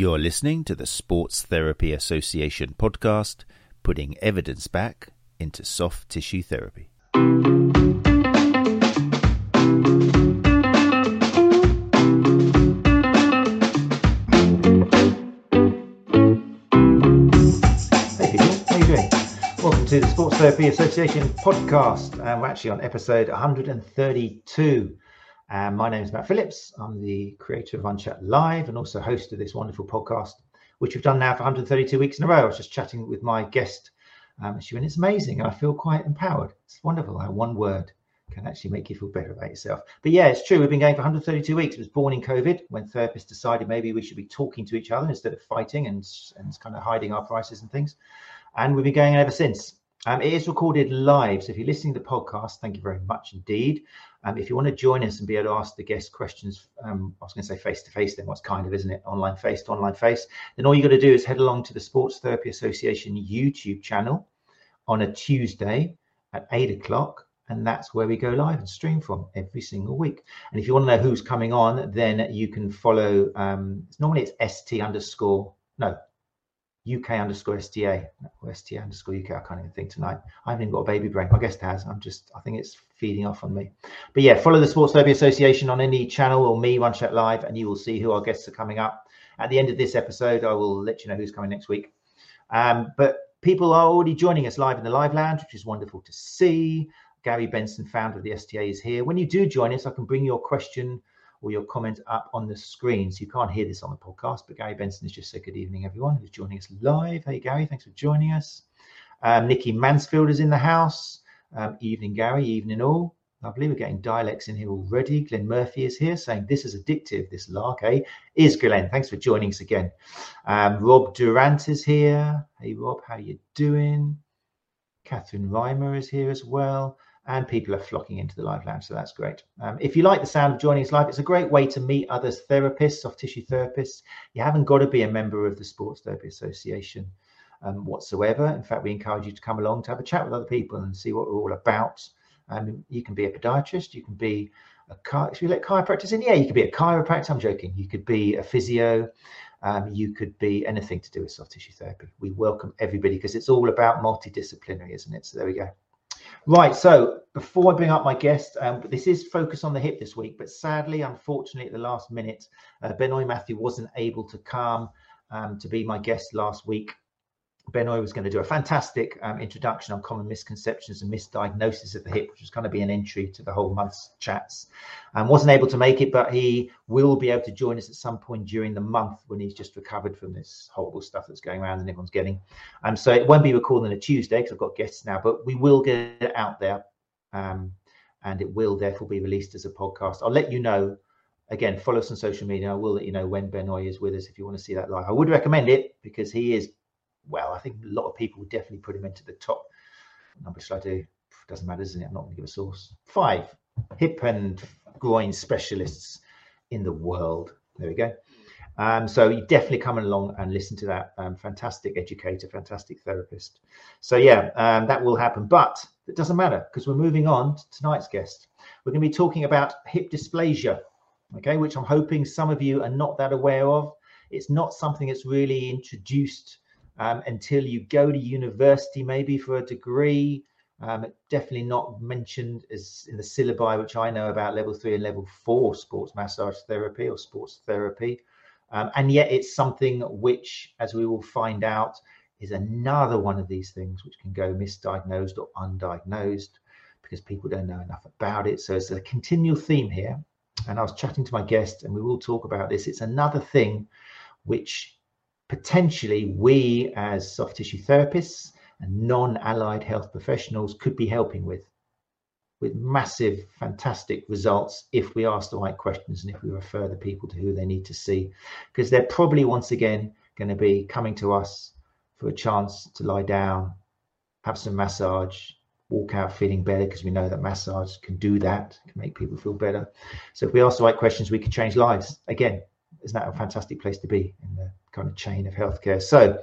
You're listening to the Sports Therapy Association podcast, putting evidence back into soft tissue therapy. To the Sports Therapy Association podcast. Um, we're actually on episode 132. Um, my name is Matt Phillips. I'm the creator of Unchat Live and also host of this wonderful podcast, which we've done now for 132 weeks in a row. I was just chatting with my guest, um, she went, it's amazing. I feel quite empowered. It's wonderful how one word can actually make you feel better about yourself. But yeah, it's true. We've been going for 132 weeks. It was born in COVID when therapists decided maybe we should be talking to each other instead of fighting and, and kind of hiding our prices and things. And we've been going ever since. Um, it is recorded live. So if you're listening to the podcast, thank you very much indeed. Um, if you want to join us and be able to ask the guest questions, um, I was going to say face to face, then what's kind of, isn't it? Online face to online face. Then all you got to do is head along to the Sports Therapy Association YouTube channel on a Tuesday at eight o'clock. And that's where we go live and stream from every single week. And if you want to know who's coming on, then you can follow. Um, normally it's st underscore no UK underscore STA or STA underscore UK. I can't even think tonight. I haven't even got a baby brain. My guest has. I'm just, I think it's feeding off on me. But yeah, follow the Sports Therapy Association on any channel or me, One Chat Live, and you will see who our guests are coming up. At the end of this episode, I will let you know who's coming next week. Um, but people are already joining us live in the live lounge, which is wonderful to see. Gary Benson, founder of the STA, is here. When you do join us, I can bring your question or your comment up on the screen. So you can't hear this on the podcast, but Gary Benson is just said good evening, everyone who's joining us live. Hey, Gary, thanks for joining us. Um, Nikki Mansfield is in the house. Um, evening, Gary. Evening, all. Lovely. We're getting dialects in here already. Glenn Murphy is here saying this is addictive, this lark, eh? Is Glenn. Thanks for joining us again. Um, Rob Durant is here. Hey, Rob, how you doing? Catherine Reimer is here as well and people are flocking into the live lounge. So that's great. Um, if you like the sound of joining us live, it's a great way to meet other therapists, soft tissue therapists. You haven't got to be a member of the Sports Therapy Association um, whatsoever. In fact, we encourage you to come along to have a chat with other people and see what we're all about. Um, you can be a podiatrist, you can be a we let chiropractors in? Yeah, you could be a chiropractor. I'm joking. You could be a physio. Um, you could be anything to do with soft tissue therapy. We welcome everybody because it's all about multidisciplinary, isn't it? So there we go. Right. So before I bring up my guest, um, this is focus on the hip this week, but sadly, unfortunately, at the last minute, uh, Benoy Mathew wasn't able to come um, to be my guest last week. Benoy was going to do a fantastic um, introduction on common misconceptions and misdiagnosis of the hip, which was going to be an entry to the whole month's chats. And um, wasn't able to make it, but he will be able to join us at some point during the month when he's just recovered from this horrible stuff that's going around and everyone's getting. Um, so it won't be recorded on a Tuesday because I've got guests now, but we will get it out there. Um, and it will therefore be released as a podcast. I'll let you know again, follow us on social media. I will let you know when Benoy is with us if you want to see that live. I would recommend it because he is well. I think a lot of people would definitely put him into the top. Number should I do? Doesn't matter, doesn't it? I'm not going to give a source. Five hip and groin specialists in the world. There we go. Um, so you definitely come along and listen to that um, fantastic educator, fantastic therapist. So yeah, um, that will happen, but it doesn't matter because we're moving on to tonight's guest. We're going to be talking about hip dysplasia, okay, which I'm hoping some of you are not that aware of. It's not something that's really introduced um, until you go to university, maybe for a degree. Um, definitely not mentioned as in the syllabi, which I know about level three and level four sports massage therapy or sports therapy. Um, and yet it's something which, as we will find out, is another one of these things which can go misdiagnosed or undiagnosed because people don't know enough about it. So it's a continual theme here. And I was chatting to my guest, and we will talk about this. It's another thing which potentially we as soft tissue therapists and non-allied health professionals could be helping with with massive fantastic results if we ask the right questions and if we refer the people to who they need to see. Because they're probably once again going to be coming to us for a chance to lie down have some massage walk out feeling better because we know that massage can do that can make people feel better. So if we ask the right questions we can change lives. Again isn't that a fantastic place to be in the kind of chain of healthcare? So,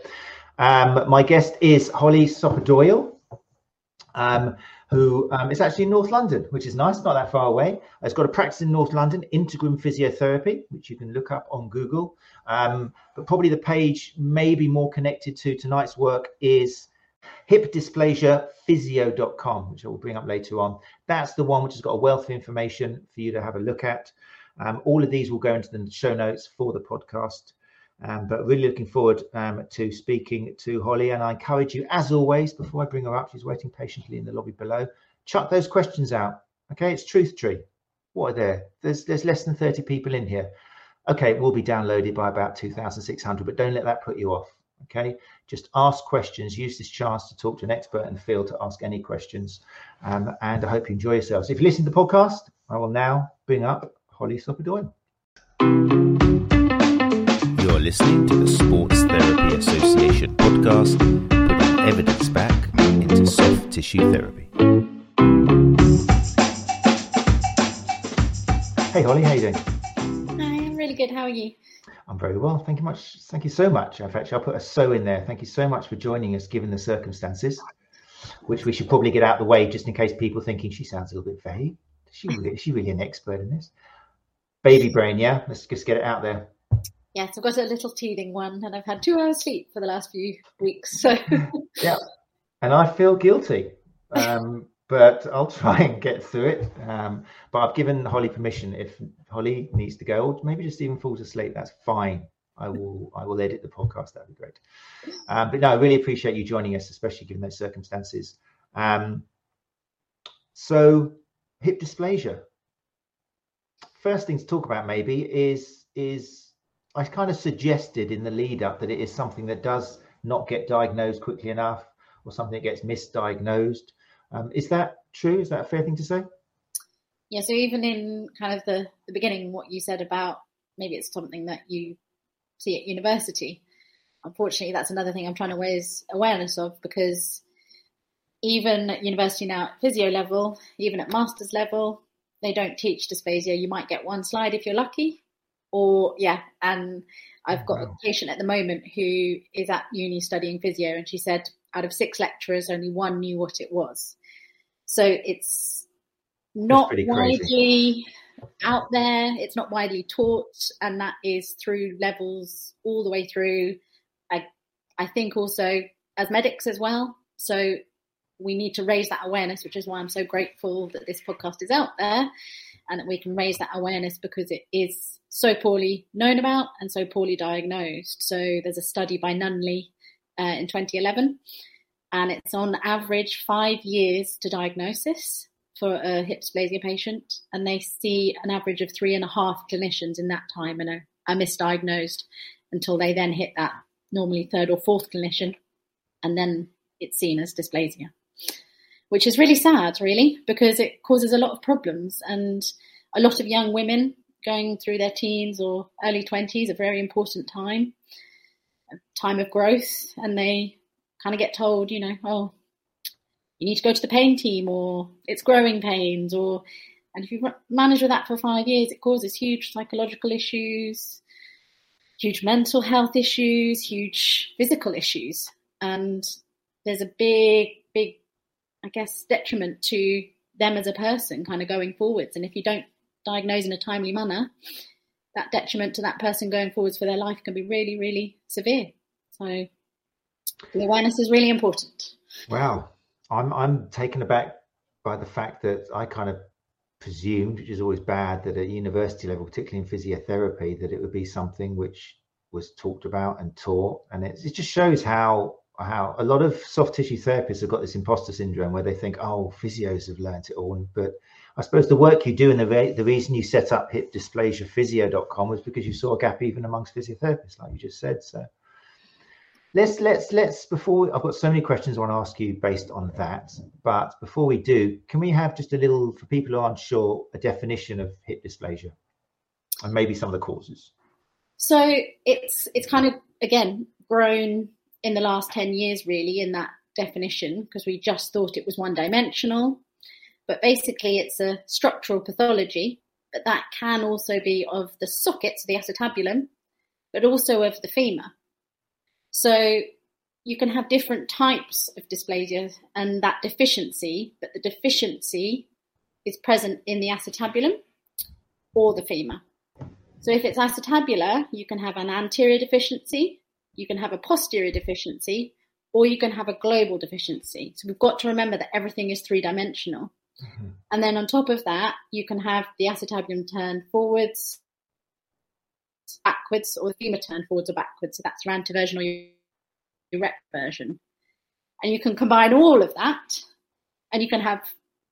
um, my guest is Holly Sopadoyle. Um, who um, is actually in North London, which is nice, not that far away. Has got a practice in North London, Integrum Physiotherapy, which you can look up on Google. Um, but probably the page maybe more connected to tonight's work is hipdysplasiaphysio.com, which I will bring up later on. That's the one which has got a wealth of information for you to have a look at. Um, all of these will go into the show notes for the podcast. Um, but really looking forward um, to speaking to Holly. And I encourage you, as always, before I bring her up, she's waiting patiently in the lobby below. Chuck those questions out. Okay, it's Truth Tree. What are there? There's there's less than 30 people in here. Okay, it will be downloaded by about 2,600, but don't let that put you off. Okay, just ask questions. Use this chance to talk to an expert in the field to ask any questions. Um, and I hope you enjoy yourselves. If you listen to the podcast, I will now bring up Holly Sopadoyan. You're listening to the Sports Therapy Association podcast, putting evidence back into soft tissue therapy. Hey Holly, how you doing? Hi, I'm really good. How are you? I'm very well. Thank you much. Thank you so much. In fact, I'll put a so in there. Thank you so much for joining us, given the circumstances, which we should probably get out of the way just in case people thinking she sounds a little bit vague. Is she really, is she really an expert in this? Baby brain, yeah. Let's just get it out there. Yes, I've got a little teething one, and I've had two hours sleep for the last few weeks. So yeah, and I feel guilty. Um, but I'll try and get through it. Um, but I've given Holly permission. If Holly needs to go, or maybe just even falls asleep, that's fine. I will I will edit the podcast. That'd be great. Um, but no, I really appreciate you joining us, especially given those circumstances. Um, so hip dysplasia. First thing to talk about maybe is is I kind of suggested in the lead up that it is something that does not get diagnosed quickly enough, or something that gets misdiagnosed. Um, is that true? Is that a fair thing to say? Yeah. So even in kind of the, the beginning, what you said about maybe it's something that you see at university. Unfortunately, that's another thing I'm trying to raise awareness of because even at university now at physio level, even at master's level, they don't teach dysplasia. You might get one slide if you're lucky, or yeah. And I've got wow. a patient at the moment who is at uni studying physio, and she said out of six lecturers, only one knew what it was. So it's not widely out there. It's not widely taught, and that is through levels all the way through. I, I think also as medics as well. So we need to raise that awareness, which is why I'm so grateful that this podcast is out there and that we can raise that awareness because it is so poorly known about and so poorly diagnosed. So there's a study by Nunley uh, in 2011 and it's on average five years to diagnosis for a hip dysplasia patient, and they see an average of three and a half clinicians in that time and are, are misdiagnosed until they then hit that normally third or fourth clinician, and then it's seen as dysplasia, which is really sad, really, because it causes a lot of problems. And a lot of young women going through their teens or early 20s, a very important time, a time of growth, and they kind of get told, you know, oh, you need to go to the pain team or it's growing pains or and if you manage with that for five years it causes huge psychological issues huge mental health issues huge physical issues. And there's a big big i guess detriment to them as a person kind of going forwards and if you don't diagnose in a timely manner that detriment to that person going forwards for their life can be really really severe so the awareness is really important. Wow. I'm I'm taken aback by the fact that I kind of presumed, which is always bad, that at university level, particularly in physiotherapy, that it would be something which was talked about and taught. And it, it just shows how how a lot of soft tissue therapists have got this imposter syndrome where they think, oh, physios have learnt it all. But I suppose the work you do and the, re- the reason you set up hipdysplasiaphysio.com was because you saw a gap even amongst physiotherapists, like you just said. So let's let's let's before I've got so many questions I want to ask you based on that. But before we do, can we have just a little for people who aren't sure a definition of hip dysplasia and maybe some of the causes? So it's it's kind of again grown in the last 10 years really in that definition because we just thought it was one dimensional but basically it's a structural pathology but that can also be of the sockets the acetabulum but also of the femur so you can have different types of dysplasia and that deficiency, but the deficiency is present in the acetabulum or the femur. So if it's acetabular, you can have an anterior deficiency, you can have a posterior deficiency, or you can have a global deficiency. So we've got to remember that everything is three dimensional. Mm-hmm. And then on top of that, you can have the acetabulum turn forwards, backwards, or the femur turn forwards or backwards. So that's your anteversion or your erect version. And you can combine all of that, and you can have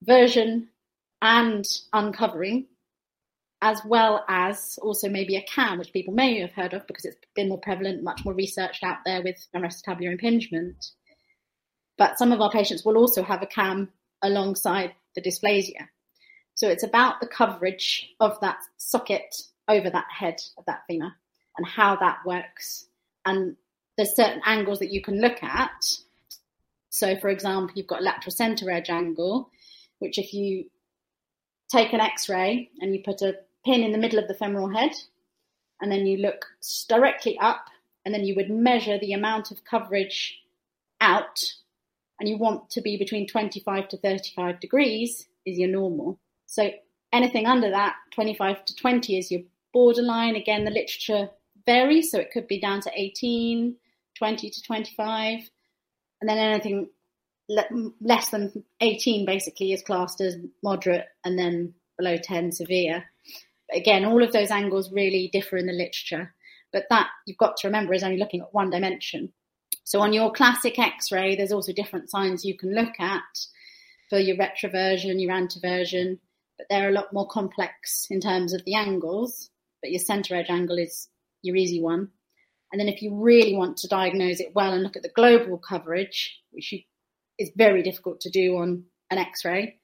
version and uncovering, as well as also maybe a CAM, which people may have heard of because it's been more prevalent, much more researched out there with acetabular impingement. But some of our patients will also have a CAM alongside the dysplasia. So it's about the coverage of that socket over that head of that femur and how that works. And there's certain angles that you can look at. So, for example, you've got lateral center edge angle, which if you take an X-ray and you put a pin in the middle of the femoral head, and then you look directly up, and then you would measure the amount of coverage out, and you want to be between 25 to 35 degrees is your normal. So anything under that, 25 to 20 is your borderline. Again, the literature varies, so it could be down to 18, 20 to 25, and then anything less than 18 basically is classed as moderate, and then below 10 severe. Again, all of those angles really differ in the literature, but that you've got to remember is only looking at one dimension. So on your classic X-ray, there's also different signs you can look at for your retroversion, your anteversion, but they're a lot more complex in terms of the angles. But your center edge angle is your easy one. And then if you really want to diagnose it well and look at the global coverage, which you, is very difficult to do on an X-ray,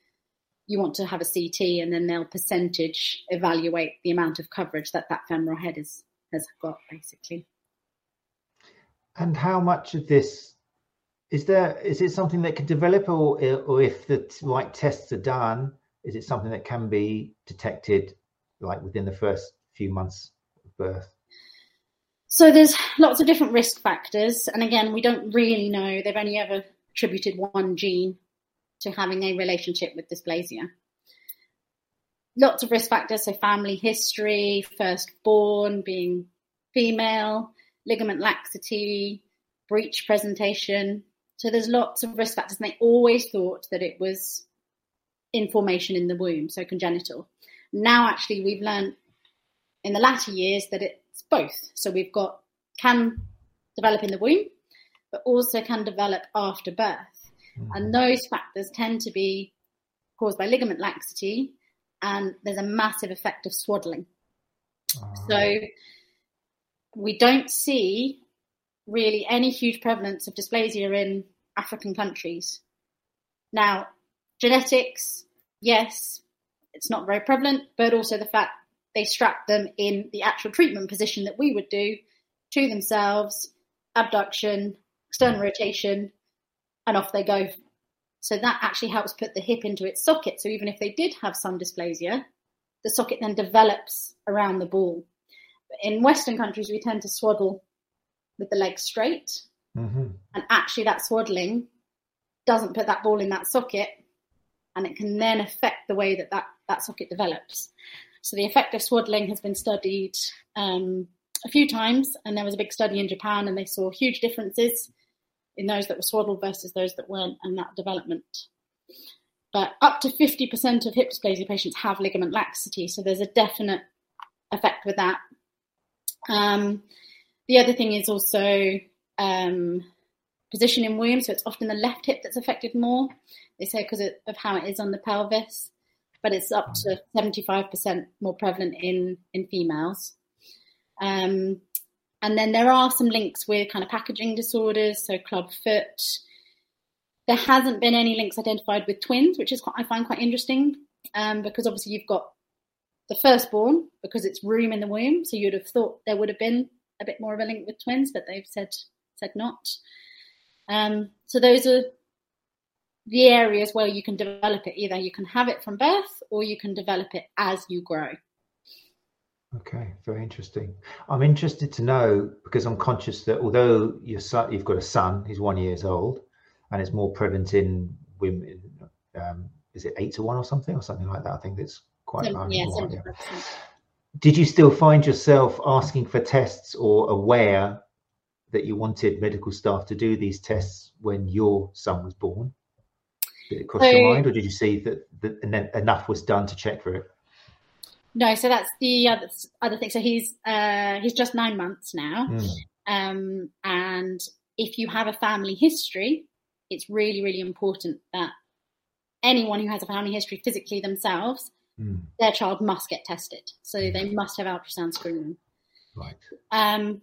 you want to have a CT, and then they'll percentage evaluate the amount of coverage that that femoral head is, has got, basically. And how much of this is there? Is it something that can develop, or or if the right tests are done, is it something that can be detected like within the first few months of birth? So there's lots of different risk factors, and again, we don't really know. They've only ever attributed one gene to having a relationship with dysplasia. Lots of risk factors, so family history, firstborn, being female, ligament laxity, breech presentation. So there's lots of risk factors, and they always thought that it was information in the womb, so congenital. Now, actually, we've learned in the latter years that it's both. So we've got can develop in the womb, but also can develop after birth. Mm-hmm. And those factors tend to be caused by ligament laxity, and there's a massive effect of swaddling. Oh. So we don't see really any huge prevalence of dysplasia in African countries. Now, genetics, yes, it's not very prevalent, but also the fact they strap them in the actual treatment position that we would do to themselves, abduction, external rotation, and off they go. So that actually helps put the hip into its socket. So even if they did have some dysplasia, the socket then develops around the ball. But in Western countries, we tend to swaddle with the legs straight. Mm-hmm. And actually, that swaddling doesn't put that ball in that socket, and it can then affect the way that that, that socket develops. So the effect of swaddling has been studied um, a few times, and there was a big study in Japan, and they saw huge differences in those that were swaddled versus those that weren't, and that development. But up to 50% of hip dysplasia patients have ligament laxity, so there's a definite effect with that. Um, the other thing is also um, position in womb, so it's often the left hip that's affected more. They say because of how it is on the pelvis, but it's up to 75% more prevalent in, in females. Um, and then there are some links with kind of packaging disorders, so club foot. There hasn't been any links identified with twins, which is quite, I find quite interesting um, because obviously you've got the firstborn because it's room in the womb, so you'd have thought there would have been a bit more of a link with twins, but they've said said not. Um, so those are the areas where you can develop it. Either you can have it from birth or you can develop it as you grow. Okay, very interesting. I'm interested to know because I'm conscious that although your son, you've got a son, he's one years old, and it's more prevalent in women. Um, is it eight to one or something, or something like that? I think it's quite. So, yeah, more, yeah. Did you still find yourself asking for tests or aware that you wanted medical staff to do these tests when your son was born? Did it cross So- your mind, or did you see that, that en- enough was done to check for it? No, so that's the other other thing. So he's uh, he's just nine months now, Mm, um, and if you have a family history, it's really really important that anyone who has a family history physically themselves, mm, their child must get tested. So they must have ultrasound screening. right. Um,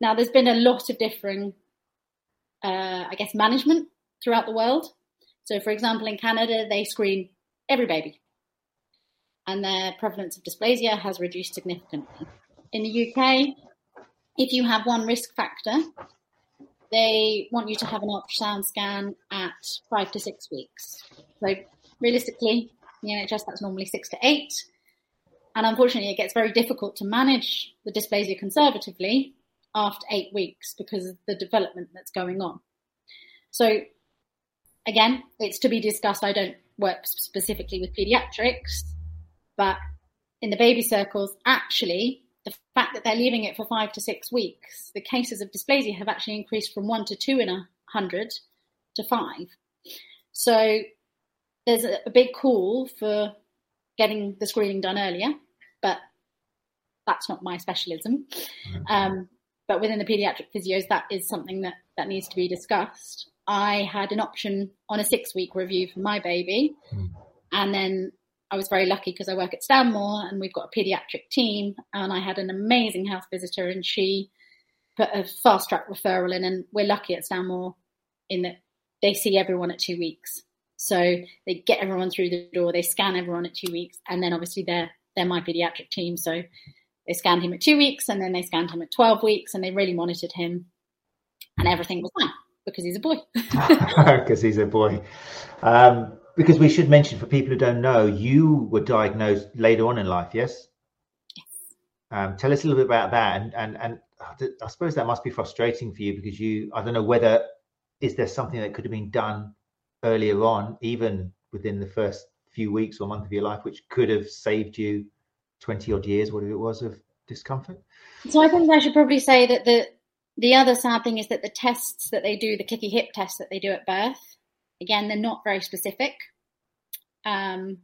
now, there's been a lot of differing, uh, I guess, management throughout the world. So, for example, in Canada, they screen every baby, and their prevalence of dysplasia has reduced significantly. In the UK, if you have one risk factor, they want you to have an ultrasound scan at five to six weeks. So, realistically, the NHS, that's normally six to eight. And unfortunately, it gets very difficult to manage the dysplasia conservatively after eight weeks because of the development that's going on. So, again, it's to be discussed. I don't work specifically with pediatrics, but in the baby circles, actually, the fact that they're leaving it for five to six weeks, the cases of dysplasia have actually increased from one to two in a hundred to five. So, there's a, a big call for getting the screening done earlier, but that's not my specialism. Um, but within the paediatric physios, that is something that, that needs to be discussed. I had an option on a six week review for my baby, Mm. and then I was very lucky because I work at Stanmore and we've got a paediatric team, and I had an amazing health visitor, and she put a fast track referral in, and we're lucky at Stanmore in that they see everyone at two weeks. So they get everyone through the door, they scan everyone at two weeks, and then obviously they're they're my paediatric team. So they scanned him at two weeks, and then they scanned him at twelve weeks, and they really monitored him, and everything was fine because he's a boy. because he's a boy. Um, because we should mention for people who don't know, you were diagnosed later on in life, yes? Um, tell us a little bit about that, and and and I suppose that must be frustrating for you because you, I don't know whether is there something that could have been done earlier on, even within the first few weeks or month of your life, which could have saved you twenty odd years, whatever it was, of discomfort. So I think I should probably say that the the other sad thing is that the tests that they do, the clicky hip tests that they do at birth, again, they're not very specific. Um,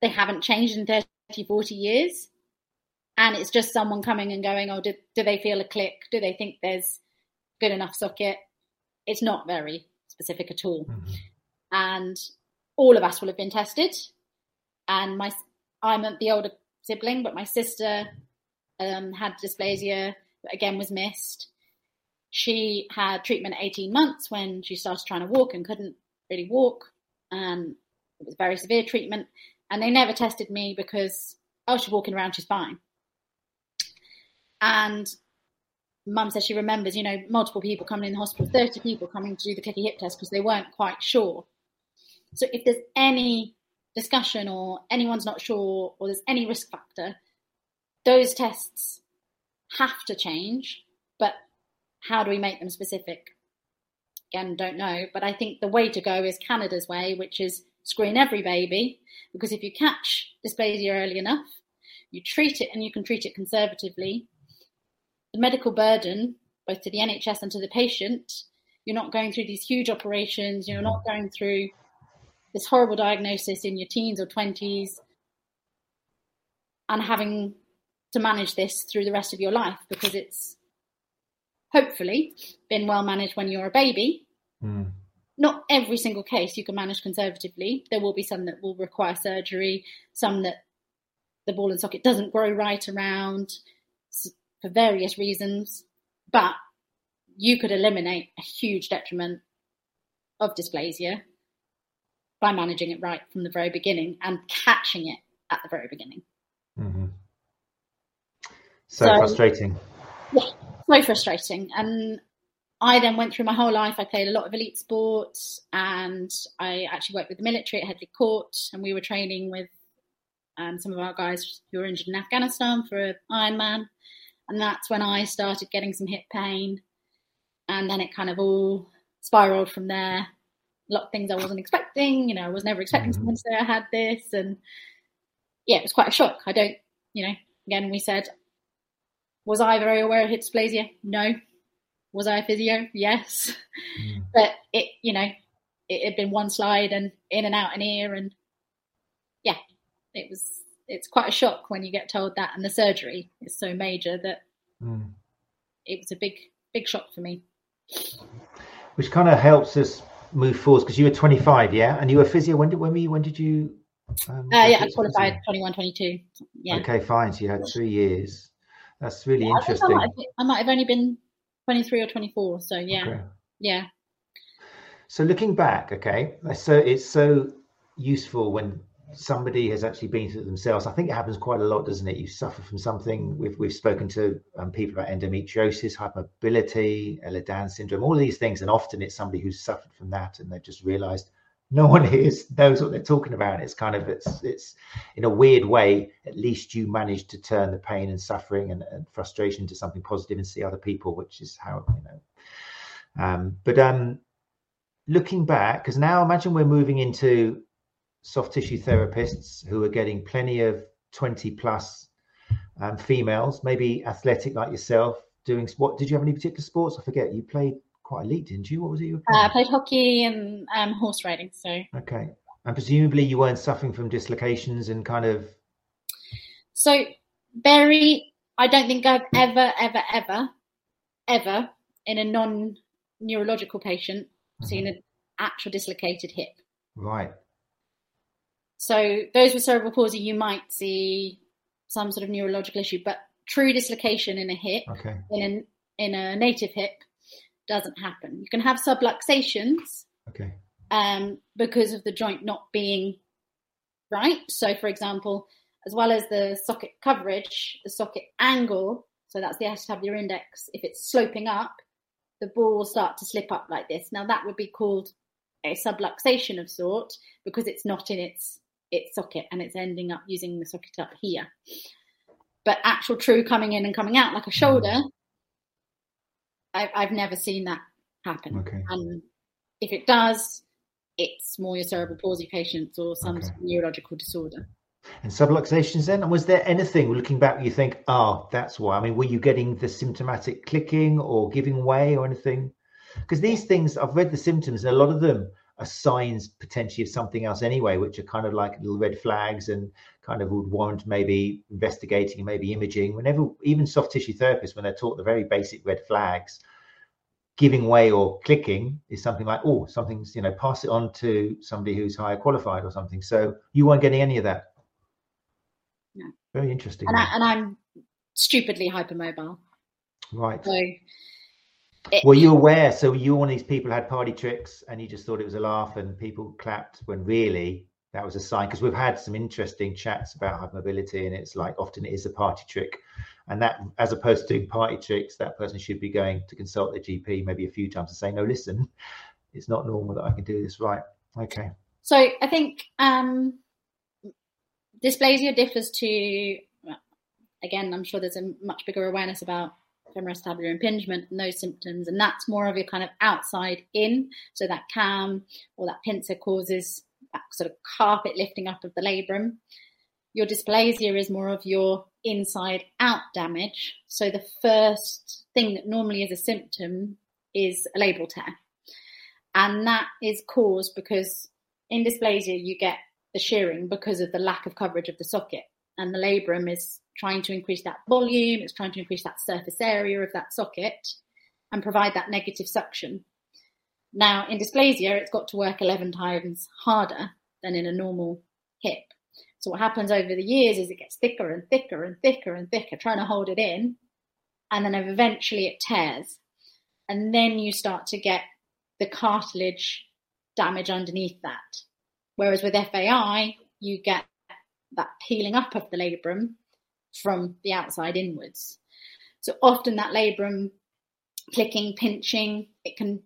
they haven't changed in 30, 40 years. And it's just someone coming and going, oh, do, do they feel a click? Do they think there's good enough socket? It's not very specific at all. Mhm. And all of us will have been tested. And my, I'm the older sibling, but my sister um, had dysplasia, but again was missed. She had treatment 18 months when she started trying to walk and couldn't really walk. And it was very severe treatment. And they never tested me because, oh, she's walking around, she's fine. And mum says she remembers, you know, multiple people coming in the hospital, 30 people coming to do the clicky hip test because they weren't quite sure. So if there's any discussion or anyone's not sure or there's any risk factor, those tests have to change. But how do we make them specific? Again, don't know. But I think the way to go is Canada's way, which is screen every baby, because if you catch dysplasia early enough, you treat it and you can treat it conservatively. The medical burden, both to the NHS and to the patient, you're not going through these huge operations, you're not going through this horrible diagnosis in your teens or 20s and having to manage this through the rest of your life because it's hopefully been well managed when you're a baby. Mm. Not every single case you can manage conservatively. There will be some that will require surgery, some that the ball and socket doesn't grow right around for various reasons. But you could eliminate a huge detriment of dysplasia by managing it right from the very beginning and catching it at the very beginning. hmm So, So- frustrating. So frustrating. And I then went through my whole life. I played a lot of elite sports, and I actually worked with the military at Headley Court, and we were training with um, some of our guys who were injured in Afghanistan for Ironman, and that's when I started getting some hip pain, and then it kind of all spiraled from there. A lot of things I wasn't expecting. You know, I was never expecting Mhm. someone to say I had this, and yeah, it was quite a shock. I don't, you know, again, we said, was I very aware of hip dysplasia? No. Was I a physio? Yes. Mm. But it, you know, it had been one slide and in and out an ear, and yeah, it was. It's quite a shock when you get told that, and the surgery is so major that Mm. it was a big, big shock for me. Which kind of helps us move forward because you were 25, yeah, and you were physio. When did when were you? When did you? Um, Uh, yeah, I qualified physio? 21, 22. Yeah, Okay, fine. So you had three years. That's really I, think I, interesting. might I might have only been 23 or 24. So yeah, Okay. yeah. So looking back, okay, so it's so useful when somebody has actually been through it themselves. I think it happens quite a lot, doesn't it? You suffer from something. We've we've spoken to um, people about endometriosis, hypermobility, Ehlers-Danlos syndrome, all of these things, and often it's somebody who's suffered from that, and they've just realised no one here knows what they're talking about. It's kind of it's it's in a weird way. At least you manage to turn the pain and suffering and, and frustration into something positive and see other people, which is how you know. Um, but um, looking back, because now imagine we're moving into soft tissue therapists who are getting plenty of 20 plus um, females, maybe athletic like yourself, doing what? Did you have any particular sports? I forget. You played quite elite, didn't you? What was it you were Uh, I played hockey and um, horse riding. So, okay. And presumably you weren't suffering from dislocations and kind of. so very. I don't think I've ever, ever, ever, ever in a non-neurological patient seen an actual dislocated hip. Right. So those with cerebral palsy, you might see some sort of neurological issue, but true dislocation in a hip, Okay. in a, in a native hip, doesn't happen. You can have subluxations Okay. um, because of the joint not being right. So, for example, as well as the socket coverage, the socket angle, so that's the acetabular index, if it's sloping up, the ball will start to slip up like this. Now, that would be called a subluxation of sort because it's not in its its socket and it's ending up using the socket up here. But actual true coming in and coming out like a shoulder, I, I've never seen that happen. Okay. And if it does, it's more your cerebral palsy patients or some Okay. sort of neurological disorder. And subluxations then? And was there anything looking back you think, oh, that's why? I mean, were you getting the symptomatic clicking or giving way or anything? Because these things, I've read the symptoms, and a lot of them signs potentially of something else anyway, which are kind of like little red flags and kind of would warrant maybe investigating and maybe imaging. Whenever, even soft tissue therapists, when they're taught the very basic red flags, giving way or clicking is something like, oh, something's, you know, pass it on to somebody who's higher qualified or something. So you weren't getting any of that. No. Very interesting. And, I, and I'm stupidly hypermobile. right. So it, Were you aware? So you one of these people who had party tricks and you just thought it was a laugh and people clapped when really that was a sign? Because we've had some interesting chats about hypermobility and it's like often it is a party trick. And that, as opposed to doing party tricks, that person should be going to consult their GP maybe a few times and say, no, listen, it's not normal that I can do this right. Okay. So I think um, dysplasia differs to, again, I'm sure there's a much bigger awareness about femoroacetabular impingement and those symptoms, and that's more of your kind of outside in. So that cam or that pincer causes that sort of carpet lifting up of the labrum. Your dysplasia is more of your inside out damage. So the first thing that normally is a symptom is a labral tear. And that is caused because in dysplasia you get the shearing because of the lack of coverage of the socket. And the labrum is trying to increase that volume, it's trying to increase that surface area of that socket and provide that negative suction. Now, in dysplasia, it's got to work 11 times harder than in a normal hip. So, what happens over the years is it gets thicker and thicker and thicker and thicker, trying to hold it in. And then eventually it tears. And then you start to get the cartilage damage underneath that. Whereas with FAI, you get that peeling up of the labrum from the outside inwards. So often that labrum clicking, pinching, it can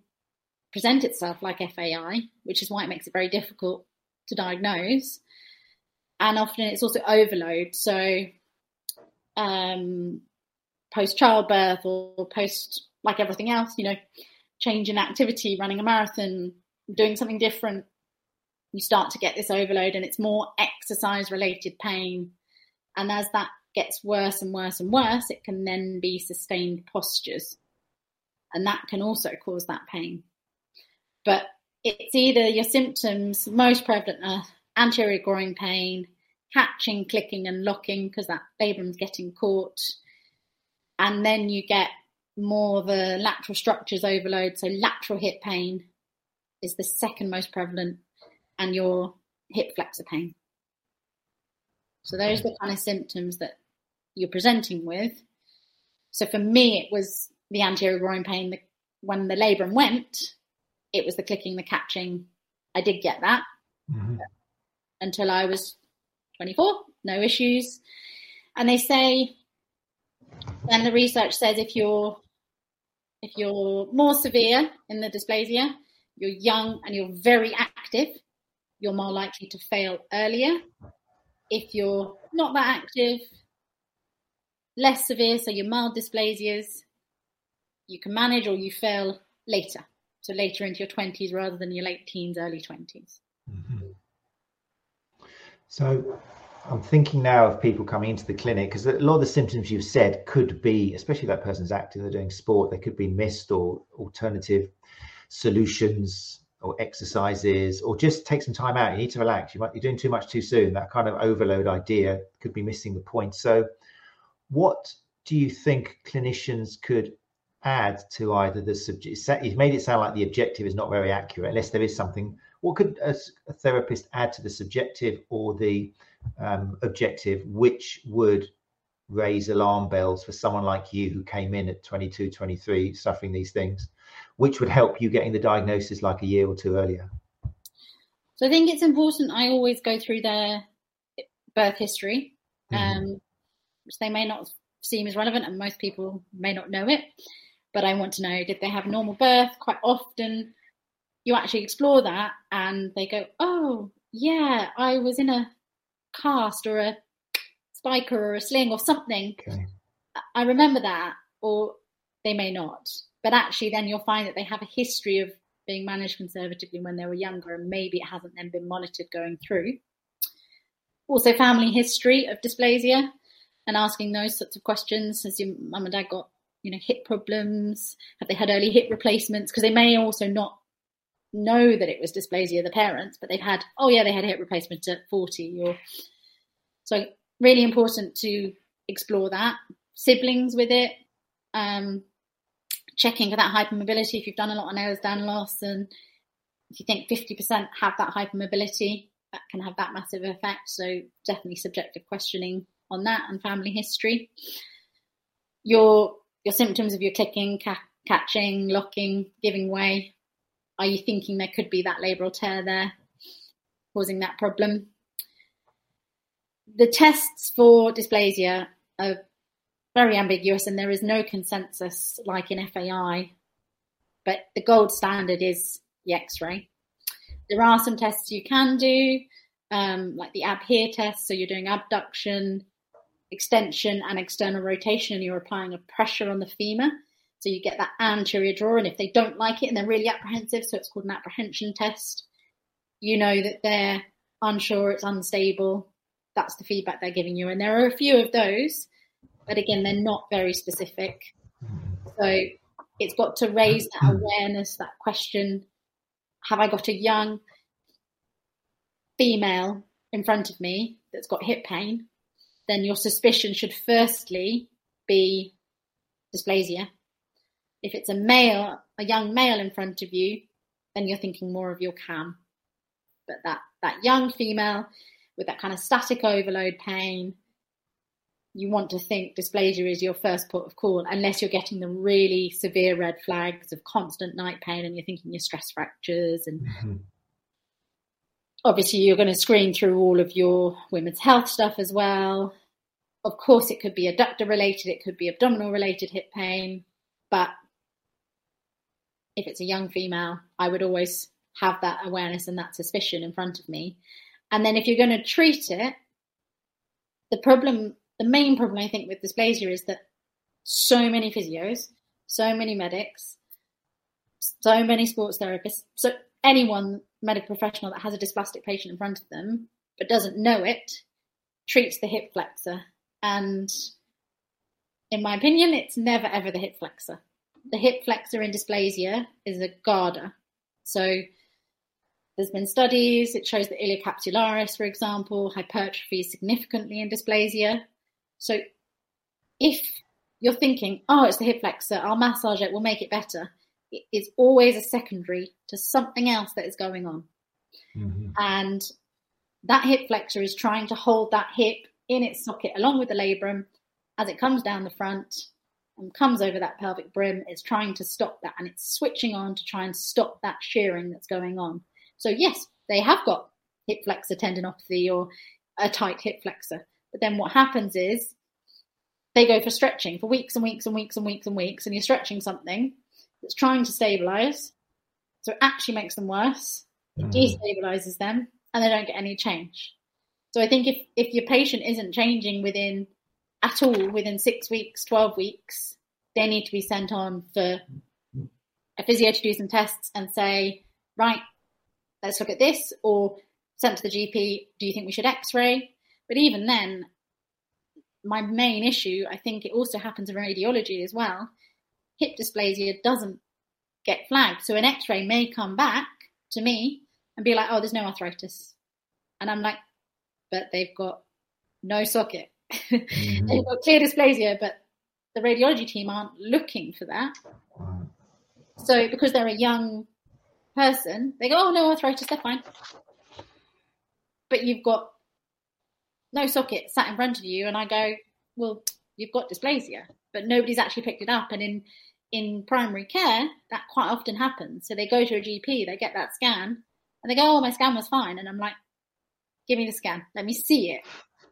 present itself like FAI, which is why it makes it very difficult to diagnose. and often it's also overload. So, um, post childbirth or post, like everything else, you know, change in activity, running a marathon, doing something different, you start to get this overload and it's more exercise related pain. And as that gets worse and worse and worse, it can then be sustained postures. And that can also cause that pain. But it's either your symptoms most prevalent are anterior groin pain, catching, clicking, and locking because that labrum's getting caught. And then you get more the lateral structures overload. So lateral hip pain is the second most prevalent, and your hip flexor pain. So those are the kind of symptoms that you're presenting with. So for me, it was the anterior groin pain. The, when the labrum went, it was the clicking, the catching. I did get that mm-hmm. until I was 24, no issues. And they say, and the research says if you're if you're more severe in the dysplasia, you're young and you're very active, you're more likely to fail earlier. If you're not that active, less severe, so your mild dysplasias, you can manage or you fail later. So later into your 20s rather than your late teens, early 20s. Mm-hmm. So I'm thinking now of people coming into the clinic because a lot of the symptoms you've said could be, especially if that person's active, they're doing sport, they could be missed or alternative solutions or exercises or just take some time out. You need to relax. You might be doing too much too soon. That kind of overload idea could be missing the point. So, what do you think clinicians could add to either the subject? You've made it sound like the objective is not very accurate, unless there is something. What could a, a therapist add to the subjective or the um, objective, which would raise alarm bells for someone like you who came in at 22, 23, suffering these things, which would help you getting the diagnosis like a year or two earlier? So I think it's important. I always go through their birth history, mm-hmm. um, which they may not seem as relevant, and most people may not know it. But I want to know: did they have normal birth? Quite often, you actually explore that, and they go, "Oh, yeah, I was in a cast or a spica or a sling or something. Okay. I remember that, or they may not. But actually, then you'll find that they have a history of being managed conservatively when they were younger, and maybe it hasn't then been monitored going through. Also, family history of dysplasia and asking those sorts of questions. Has your mum and dad got you know hip problems? Have they had early hip replacements? Because they may also not know that it was dysplasia, the parents, but they've had, oh yeah, they had a hip replacement at 40 or so really important to explore that. Siblings with it, um, checking for that hypermobility if you've done a lot on Ehlers-Danlos and if you think 50% have that hypermobility, that can have that massive effect. So definitely subjective questioning on that and family history. Your your symptoms of your clicking, ca- catching, locking, giving way, are you thinking there could be that labral tear there causing that problem? The tests for dysplasia are very ambiguous and there is no consensus like in FAI, but the gold standard is the x ray. There are some tests you can do, um, like the AB-HEER test, so you're doing abduction, extension, and external rotation, and you're applying a pressure on the femur so you get that anterior draw, and if they don't like it and they're really apprehensive, so it's called an apprehension test, you know that they're unsure, it's unstable. That's the feedback they're giving you. And there are a few of those, but again, they're not very specific. So it's got to raise that awareness, that question have I got a young female in front of me that's got hip pain? Then your suspicion should firstly be dysplasia if it's a male, a young male in front of you, then you're thinking more of your CAM. But that, that young female with that kind of static overload pain, you want to think dysplasia is your first port of call, unless you're getting the really severe red flags of constant night pain and you're thinking your stress fractures. And mm-hmm. Obviously, you're going to screen through all of your women's health stuff as well. Of course, it could be adductor related, it could be abdominal related hip pain, but if it's a young female, I would always have that awareness and that suspicion in front of me. And then if you're going to treat it, the problem, the main problem I think with dysplasia is that so many physios, so many medics, so many sports therapists, so anyone medical professional that has a dysplastic patient in front of them but doesn't know it treats the hip flexor. And in my opinion it's never ever the hip flexor. The hip flexor in dysplasia is a garda. so there's been studies it shows that iliocapsularis for example hypertrophies significantly in dysplasia. So if you're thinking oh it's the hip flexor i'll massage it we'll make it better it's always a secondary to something else that is going on. Mm-hmm. And that hip flexor is trying to hold that hip in its socket along with the labrum as it comes down the front and comes over that pelvic brim. It's trying to stop that and it's switching on to try and stop that shearing that's going on. So, yes, they have got hip flexor tendinopathy or a tight hip flexor. But then what happens is they go for stretching for weeks and weeks and weeks and weeks and weeks, and you're stretching something that's trying to stabilize. So it actually makes them worse. It mm. destabilizes them and they don't get any change. So I think if, if your patient isn't changing within at all within six weeks, 12 weeks, they need to be sent on for a physio to do some tests and say, right, let's look at this, or sent to the GP, do you think we should x ray? But even then, my main issue, I think it also happens in radiology as well, hip dysplasia doesn't get flagged. So an x-ray may come back to me and be like, oh, there's no arthritis. And I'm like, but they've got no socket. Mm-hmm. they've got clear dysplasia, but the radiology team aren't looking for that. So because they're a young person, they go, oh, no arthritis, they're fine. But you've got no socket sat in front of you, and I go, well, you've got dysplasia, but nobody's actually picked it up. And in in primary care, that quite often happens. So they go to a GP, they get that scan, and they go, "Oh, my scan was fine," and I'm like, "Give me the scan. Let me see it.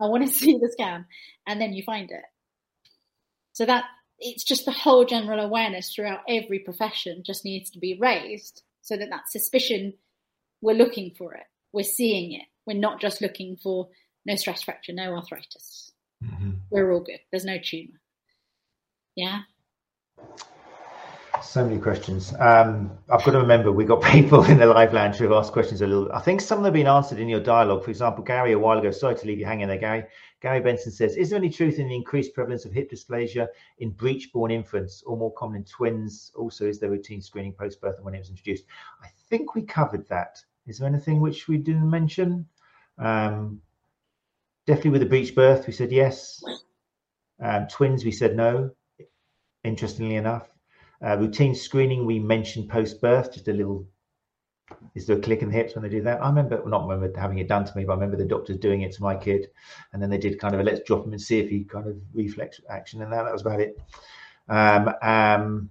I want to see the scan," and then you find it. So that it's just the whole general awareness throughout every profession just needs to be raised, so that that suspicion we're looking for it, we're seeing it, we're not just looking for no stress fracture, no arthritis. Mm-hmm. We're all good. There's no tumor. Yeah. So many questions. Um, I've got to remember we got people in the live lounge who have asked questions a little. I think some of them have been answered in your dialogue. For example, Gary a while ago. Sorry to leave you hanging there, Gary. Gary Benson says, "Is there any truth in the increased prevalence of hip dysplasia in breech-born infants, or more common in twins? Also, is there routine screening post-birth and when it was introduced?" I think we covered that. Is there anything which we didn't mention? Um, definitely with the breech birth, we said yes. Um, twins, we said no. Interestingly enough, uh, routine screening we mentioned post birth, just a little. Is there a click in the hips when they do that? I remember, not remember having it done to me, but I remember the doctors doing it to my kid, and then they did kind of a let's drop him and see if he kind of reflex action, and that, that was about it. Um, um,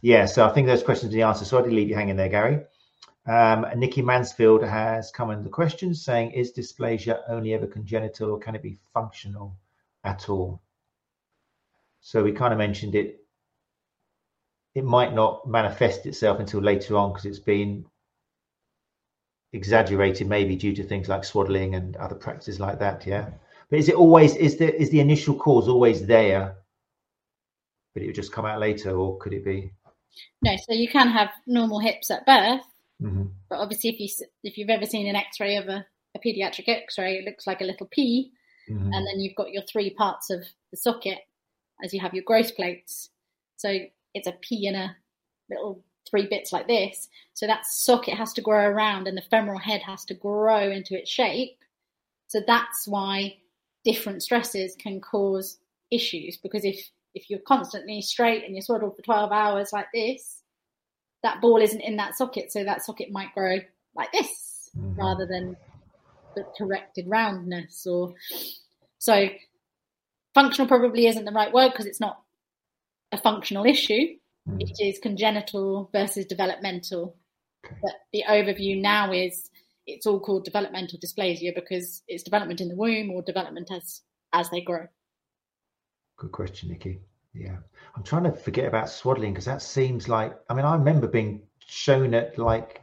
yeah, so I think those questions are the answer. I did leave you hanging there, Gary. Um, Nikki Mansfield has come in the question saying, is dysplasia only ever congenital or can it be functional at all? So we kind of mentioned it it might not manifest itself until later on because it's been exaggerated maybe due to things like swaddling and other practices like that yeah but is it always is the is the initial cause always there but it would just come out later or could it be no so you can have normal hips at birth mm-hmm. but obviously if you if you've ever seen an x-ray of a, a pediatric x-ray it looks like a little p mm-hmm. and then you've got your three parts of the socket as you have your growth plates so it's a P and a little three bits like this. So that socket has to grow around and the femoral head has to grow into its shape. So that's why different stresses can cause issues because if if you're constantly straight and you're swaddled for 12 hours like this, that ball isn't in that socket, so that socket might grow like this mm-hmm. rather than the corrected roundness or so functional probably isn't the right word because it's not a functional issue. Mm. It is congenital versus developmental. But the overview now is it's all called developmental dysplasia because it's development in the womb or development as as they grow. Good question, Nikki. Yeah, I'm trying to forget about swaddling because that seems like I mean I remember being shown at like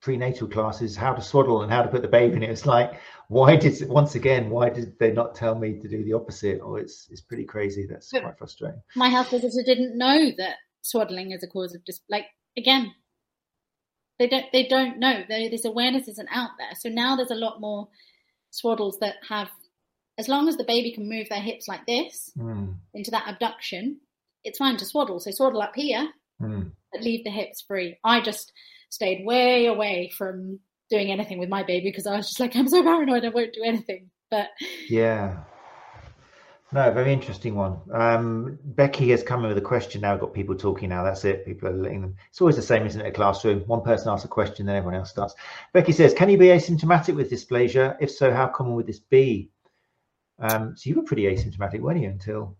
prenatal classes how to swaddle and how to put the baby in it. It's like, why did once again, why did they not tell me to do the opposite? Or oh, it's it's pretty crazy. That's but quite frustrating. My health visitor didn't know that swaddling is a cause of just like again. They don't. They don't know. This awareness isn't out there. So now there's a lot more swaddles that have, as long as the baby can move their hips like this mm. into that abduction, it's fine to swaddle. So swaddle up here, mm. but leave the hips free. I just stayed way away from doing anything with my baby because I was just like, I'm so paranoid, I won't do anything. But yeah. No, very interesting one. Um, Becky has come in with a question now. I've got people talking now. That's it. People are letting them. It's always the same, isn't it? A classroom. One person asks a question, then everyone else starts. Becky says, "Can you be asymptomatic with dysplasia? If so, how common would this be?" Um, so you were pretty asymptomatic, weren't you, until?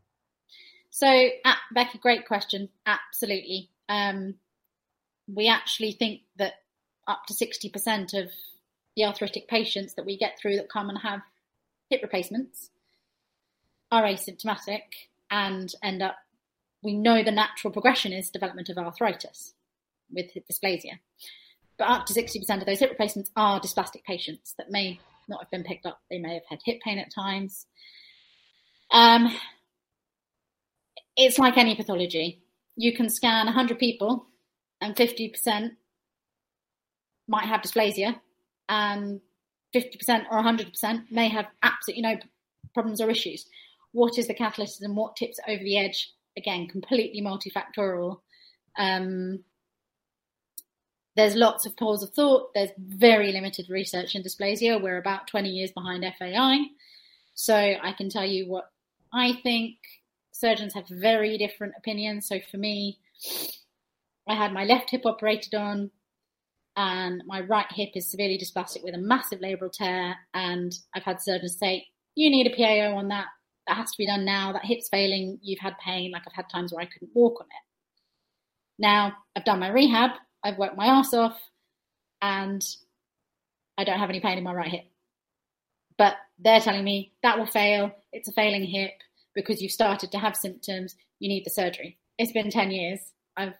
So, uh, Becky, great question. Absolutely. Um, we actually think that up to 60% of the arthritic patients that we get through that come and have hip replacements are asymptomatic and end up, we know the natural progression is development of arthritis with hip dysplasia. But up to 60% of those hip replacements are dysplastic patients that may not have been picked up. They may have had hip pain at times. Um, it's like any pathology. You can scan 100 people and 50% might have dysplasia, and 50% or 100% may have absolutely no problems or issues. What is the catalyst and what tips over the edge? Again, completely multifactorial. Um, there's lots of pools of thought. There's very limited research in dysplasia. We're about 20 years behind FAI. So I can tell you what I think. Surgeons have very different opinions. So for me, I had my left hip operated on, and my right hip is severely dysplastic with a massive labral tear. And I've had surgeons say, You need a PAO on that. That has to be done now. That hip's failing. You've had pain. Like I've had times where I couldn't walk on it. Now I've done my rehab. I've worked my ass off, and I don't have any pain in my right hip. But they're telling me that will fail. It's a failing hip because you've started to have symptoms. You need the surgery. It's been 10 years. I've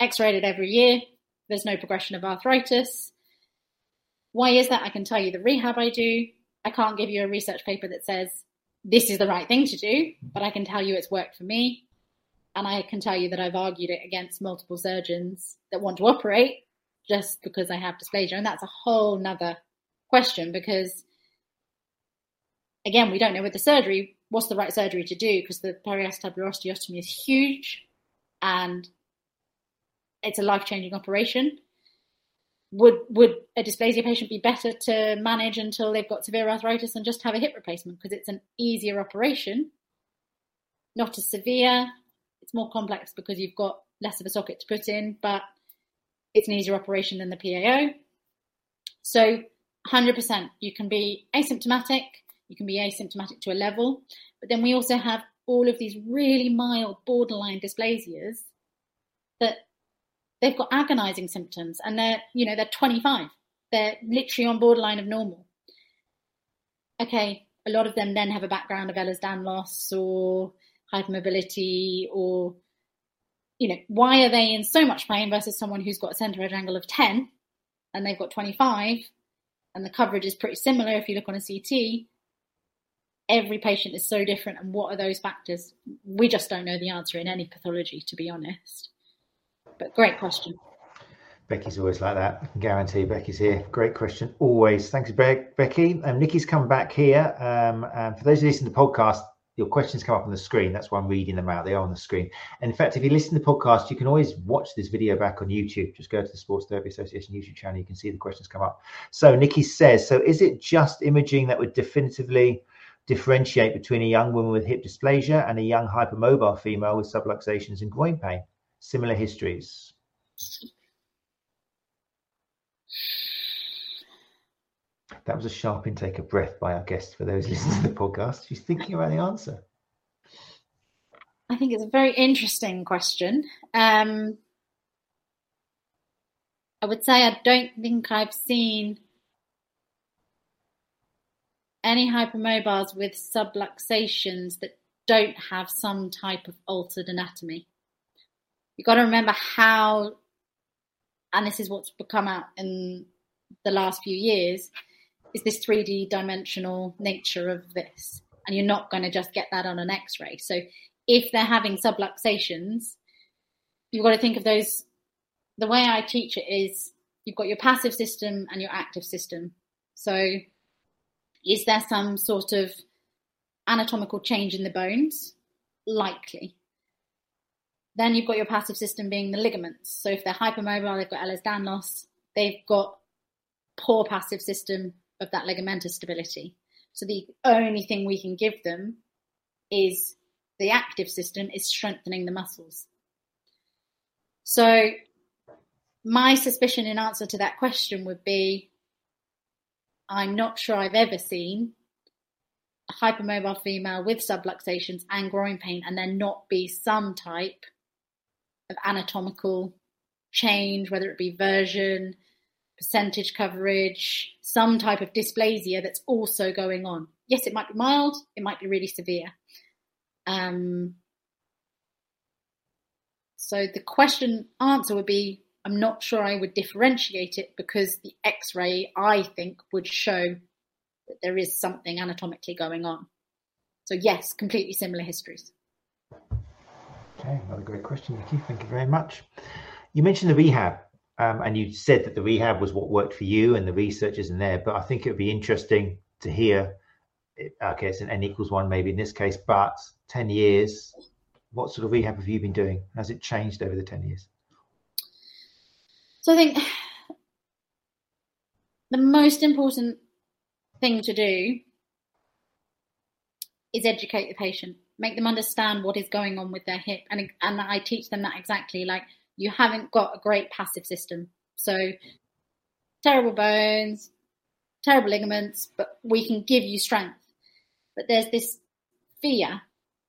x-rayed every year. There's no progression of arthritis. Why is that? I can tell you the rehab I do. I can't give you a research paper that says this is the right thing to do, but I can tell you it's worked for me. And I can tell you that I've argued it against multiple surgeons that want to operate just because I have dysplasia. And that's a whole nother question because, again, we don't know with the surgery what's the right surgery to do because the periacetabular osteotomy is huge and it's a life changing operation. Would would a dysplasia patient be better to manage until they've got severe arthritis and just have a hip replacement because it's an easier operation, not as severe. It's more complex because you've got less of a socket to put in, but it's an easier operation than the PAO. So 100%, you can be asymptomatic, you can be asymptomatic to a level, but then we also have all of these really mild borderline dysplasias that they've got agonizing symptoms and they're, you know, they're 25. They're literally on borderline of normal. Okay, a lot of them then have a background of Ehlers-Danlos or hypermobility or, you know, why are they in so much pain versus someone who's got a center edge angle of 10 and they've got 25 and the coverage is pretty similar if you look on a CT. Every patient is so different, and what are those factors? We just don't know the answer in any pathology, to be honest. But great question. Becky's always like that. I can guarantee Becky's here. Great question, always. Thanks, Becky. Um, Nikki's come back here. Um, and for those who listen to the podcast, your questions come up on the screen. That's why I'm reading them out. They are on the screen. And in fact, if you listen to the podcast, you can always watch this video back on YouTube. Just go to the Sports Therapy Association YouTube channel. You can see the questions come up. So Nikki says, so is it just imaging that would definitively differentiate between a young woman with hip dysplasia and a young hypermobile female with subluxations and groin pain? Similar histories? That was a sharp intake of breath by our guest for those listening to the podcast. She's thinking about the answer. I think it's a very interesting question. Um, I would say I don't think I've seen any hypermobiles with subluxations that don't have some type of altered anatomy you've got to remember how, and this is what's become out in the last few years is this 3D dimensional nature of this. And you're not going to just get that on an x ray. So if they're having subluxations, you've got to think of those. The way I teach it is you've got your passive system and your active system. So is there some sort of anatomical change in the bones? Likely. Then you've got your passive system being the ligaments. So if they're hypermobile, they've got Ehlers-Danlos, they've got poor passive system of that ligamentous stability. So the only thing we can give them is the active system is strengthening the muscles. So my suspicion in answer to that question would be I'm not sure I've ever seen a hypermobile female with subluxations and groin pain and there not be some type of anatomical change, whether it be version, percentage coverage, some type of dysplasia that's also going on. Yes, it might be mild, it might be really severe. Um, so the question answer would be I'm not sure I would differentiate it because the x ray, I think, would show that there is something anatomically going on. So, yes, completely similar histories. Okay, another great question, Nikki. Thank you very much. You mentioned the rehab, um, and you said that the rehab was what worked for you, and the research isn't there. But I think it would be interesting to hear. Okay, it's an n equals one maybe in this case, but ten years. What sort of rehab have you been doing? Has it changed over the ten years? So I think the most important thing to do is educate the patient, make them understand what is going on with their hip, and and I teach them that exactly. Like you haven't got a great passive system, so terrible bones, terrible ligaments, but we can give you strength. But there's this fear,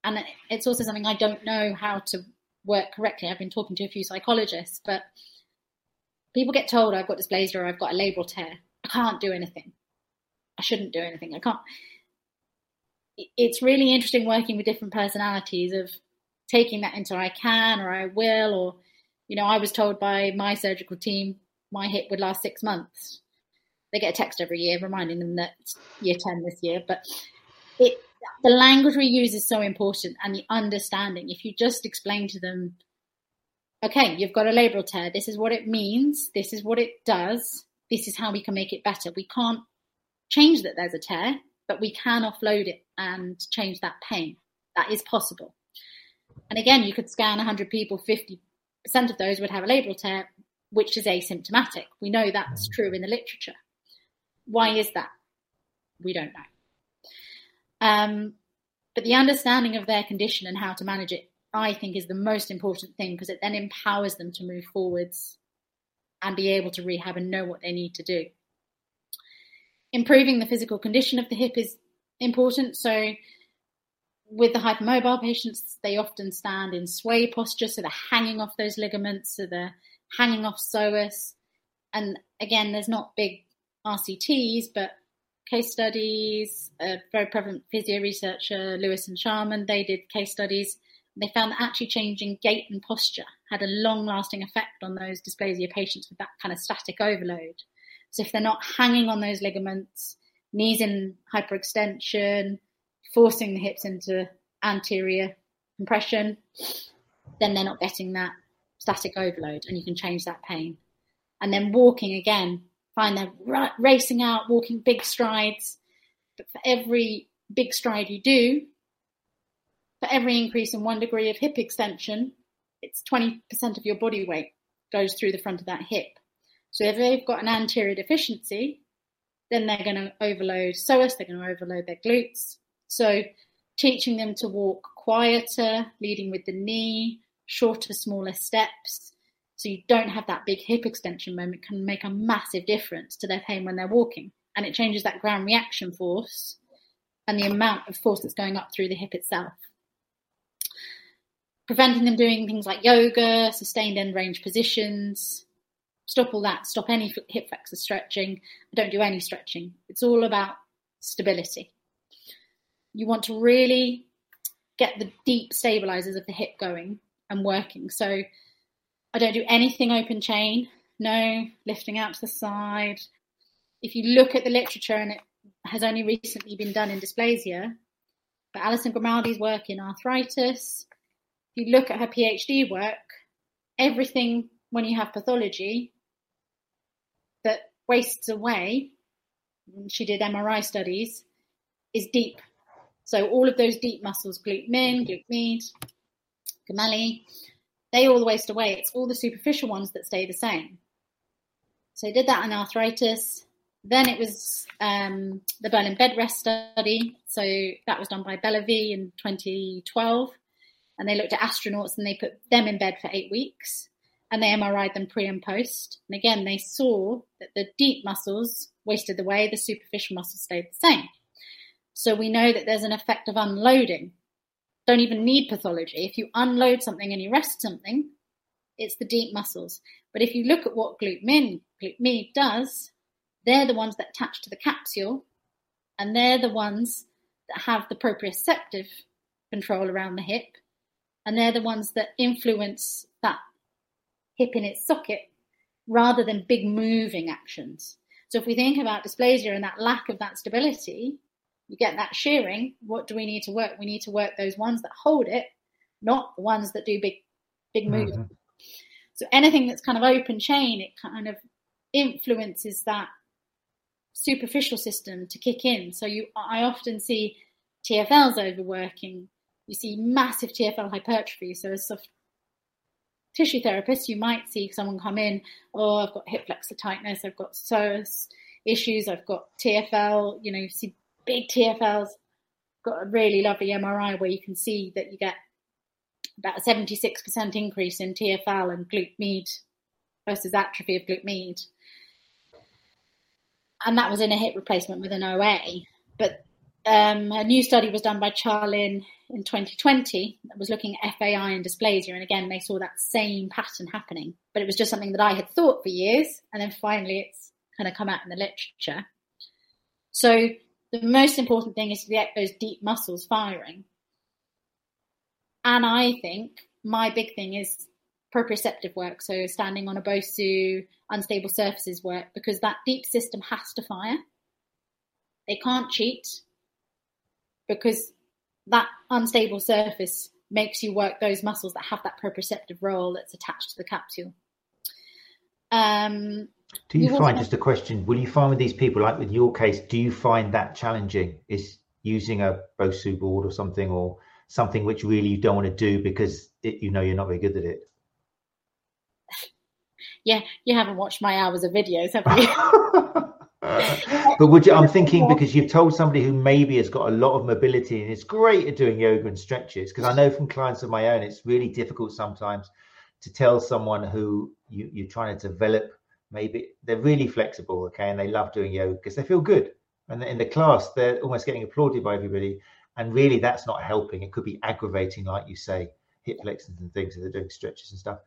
and it's also something I don't know how to work correctly. I've been talking to a few psychologists, but people get told I've got dysplasia or I've got a labral tear. I can't do anything. I shouldn't do anything. I can't. It's really interesting working with different personalities of taking that into I can or I will or you know I was told by my surgical team my hip would last six months. They get a text every year reminding them that year ten this year, but it the language we use is so important and the understanding. If you just explain to them okay, you've got a labral tear. This is what it means. This is what it does. This is how we can make it better. We can't change that there's a tear, but we can offload it and change that pain. That is possible. And again, you could scan 100 people, 50% of those would have a labral tear, which is asymptomatic. We know that's true in the literature. Why is that? We don't know. Um, but the understanding of their condition and how to manage it I think is the most important thing because it then empowers them to move forwards and be able to rehab and know what they need to do. Improving the physical condition of the hip is important. So, with the hypermobile patients, they often stand in sway posture, so they're hanging off those ligaments, so they're hanging off psoas. And again, there's not big RCTs, but case studies. A very prevalent physio researcher, Lewis and Sahrmann, they did case studies they found that actually changing gait and posture had a long lasting effect on those dysplasia patients with that kind of static overload. So if they're not hanging on those ligaments, knees in hyperextension, forcing the hips into anterior compression, then they're not getting that static overload and you can change that pain. And then walking again, find they're racing out, walking big strides. But for every big stride you do, for every increase in one degree of hip extension, it's 20% of your body weight goes through the front of that hip. So if they've got an anterior deficiency, then they're going to overload psoas, they're going to overload their glutes. So teaching them to walk quieter, leading with the knee, shorter, smaller steps, so you don't have that big hip extension moment can make a massive difference to their pain when they're walking. And it changes that ground reaction force and the amount of force that's going up through the hip itself preventing them doing things like yoga, sustained end range positions. Stop all that. Stop any hip flexor stretching. Don't do any stretching. It's all about stability. You want to really get the deep stabilizers of the hip going and working. So I don't do anything open chain. No lifting out to the side. if you look at the literature, and it has only recently been done in dysplasia, but Alison Grimaldi's work in arthritis, if you look at her PhD work, everything when you have pathology wastes away, she did MRI studies, is deep. So all of those deep muscles, glute min, glute med, gemelli, they all waste away. It's all the superficial ones that stay the same. So I did that in arthritis. Then it was um, the Berlin bed rest study. So that was done by Belavý in 2012. And they looked at astronauts and they put them in bed for eight weeks and they MRI'd them pre and post. And again, they saw that the deep muscles wasted away, the superficial muscles stayed the same. So we know that there's an effect of unloading. Don't even need pathology. If you unload something and you rest something, it's the deep muscles. But if you look at what glute min, glute does, they're the ones that attach to the capsule, and they're the ones that have the proprioceptive control around the hip, and they're the ones that influence that hip in its socket rather than big moving actions. So if we think about dysplasia and that lack of that stability, you get that shearing. What do we need to work? We need to work those ones that hold it, not the ones that do big, big moves. Mm-hmm. So anything that's kind of open chain, it kind of influences that superficial system to kick in. So you, I often see TFLs overworking. You see massive TFL hypertrophy. So as soft tissue therapist, you might see someone come in, oh, I've got hip flexor tightness, I've got psoas issues, I've got TFL, you know, you see big TFLs, got a really lovely MRI where you can see that you get about a 76% increase in TFL and glute med versus atrophy of glute med. And that was in a hip replacement with an OA. But um, a new study was done by Charlin in 2020 that was looking at FAI and dysplasia. And again, they saw that same pattern happening. But it was just something that I had thought for years. And then finally, it's kind of come out in the literature. So the most important thing is to get those deep muscles firing. And I think my big thing is proprioceptive work. So standing on a BOSU, unstable surfaces work, because that deep system has to fire. They can't cheat because that unstable surface makes you work those muscles that have that proprioceptive role that's attached to the capsule. Um, do you, you find just a question? Will you find with these people, like with your case, do you find that challenging? Is using a BOSU board or something, or something which really you don't want to do because it, you know you're not very good at it? Yeah, you haven't watched my hours of videos, have you? but would you? I'm thinking because you've told somebody who maybe has got a lot of mobility and is great at doing yoga and stretches. Because I know from clients of my own, it's really difficult sometimes to tell someone who you, you're trying to develop. Maybe they're really flexible, okay, and they love doing yoga because they feel good. And in the class, they're almost getting applauded by everybody. And really, that's not helping. It could be aggravating, like you say, hip flexors and things if they're doing stretches and stuff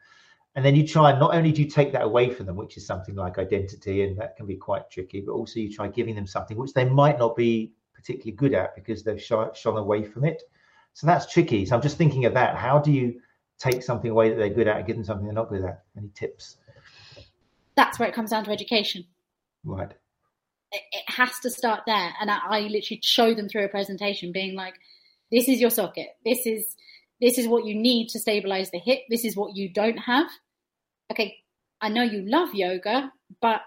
and then you try and not only do you take that away from them which is something like identity and that can be quite tricky but also you try giving them something which they might not be particularly good at because they've shone, shone away from it. So that's tricky. So i'm just thinking of that. How do you take something away that they're good at and give them something they're not good at? Any tips? That's where it comes down to education. Right. It, it has to start there. And I, I literally show them through a presentation being like this is your socket. This is this is what you need to stabilize the hip this is what you don't have okay, I know you love yoga, but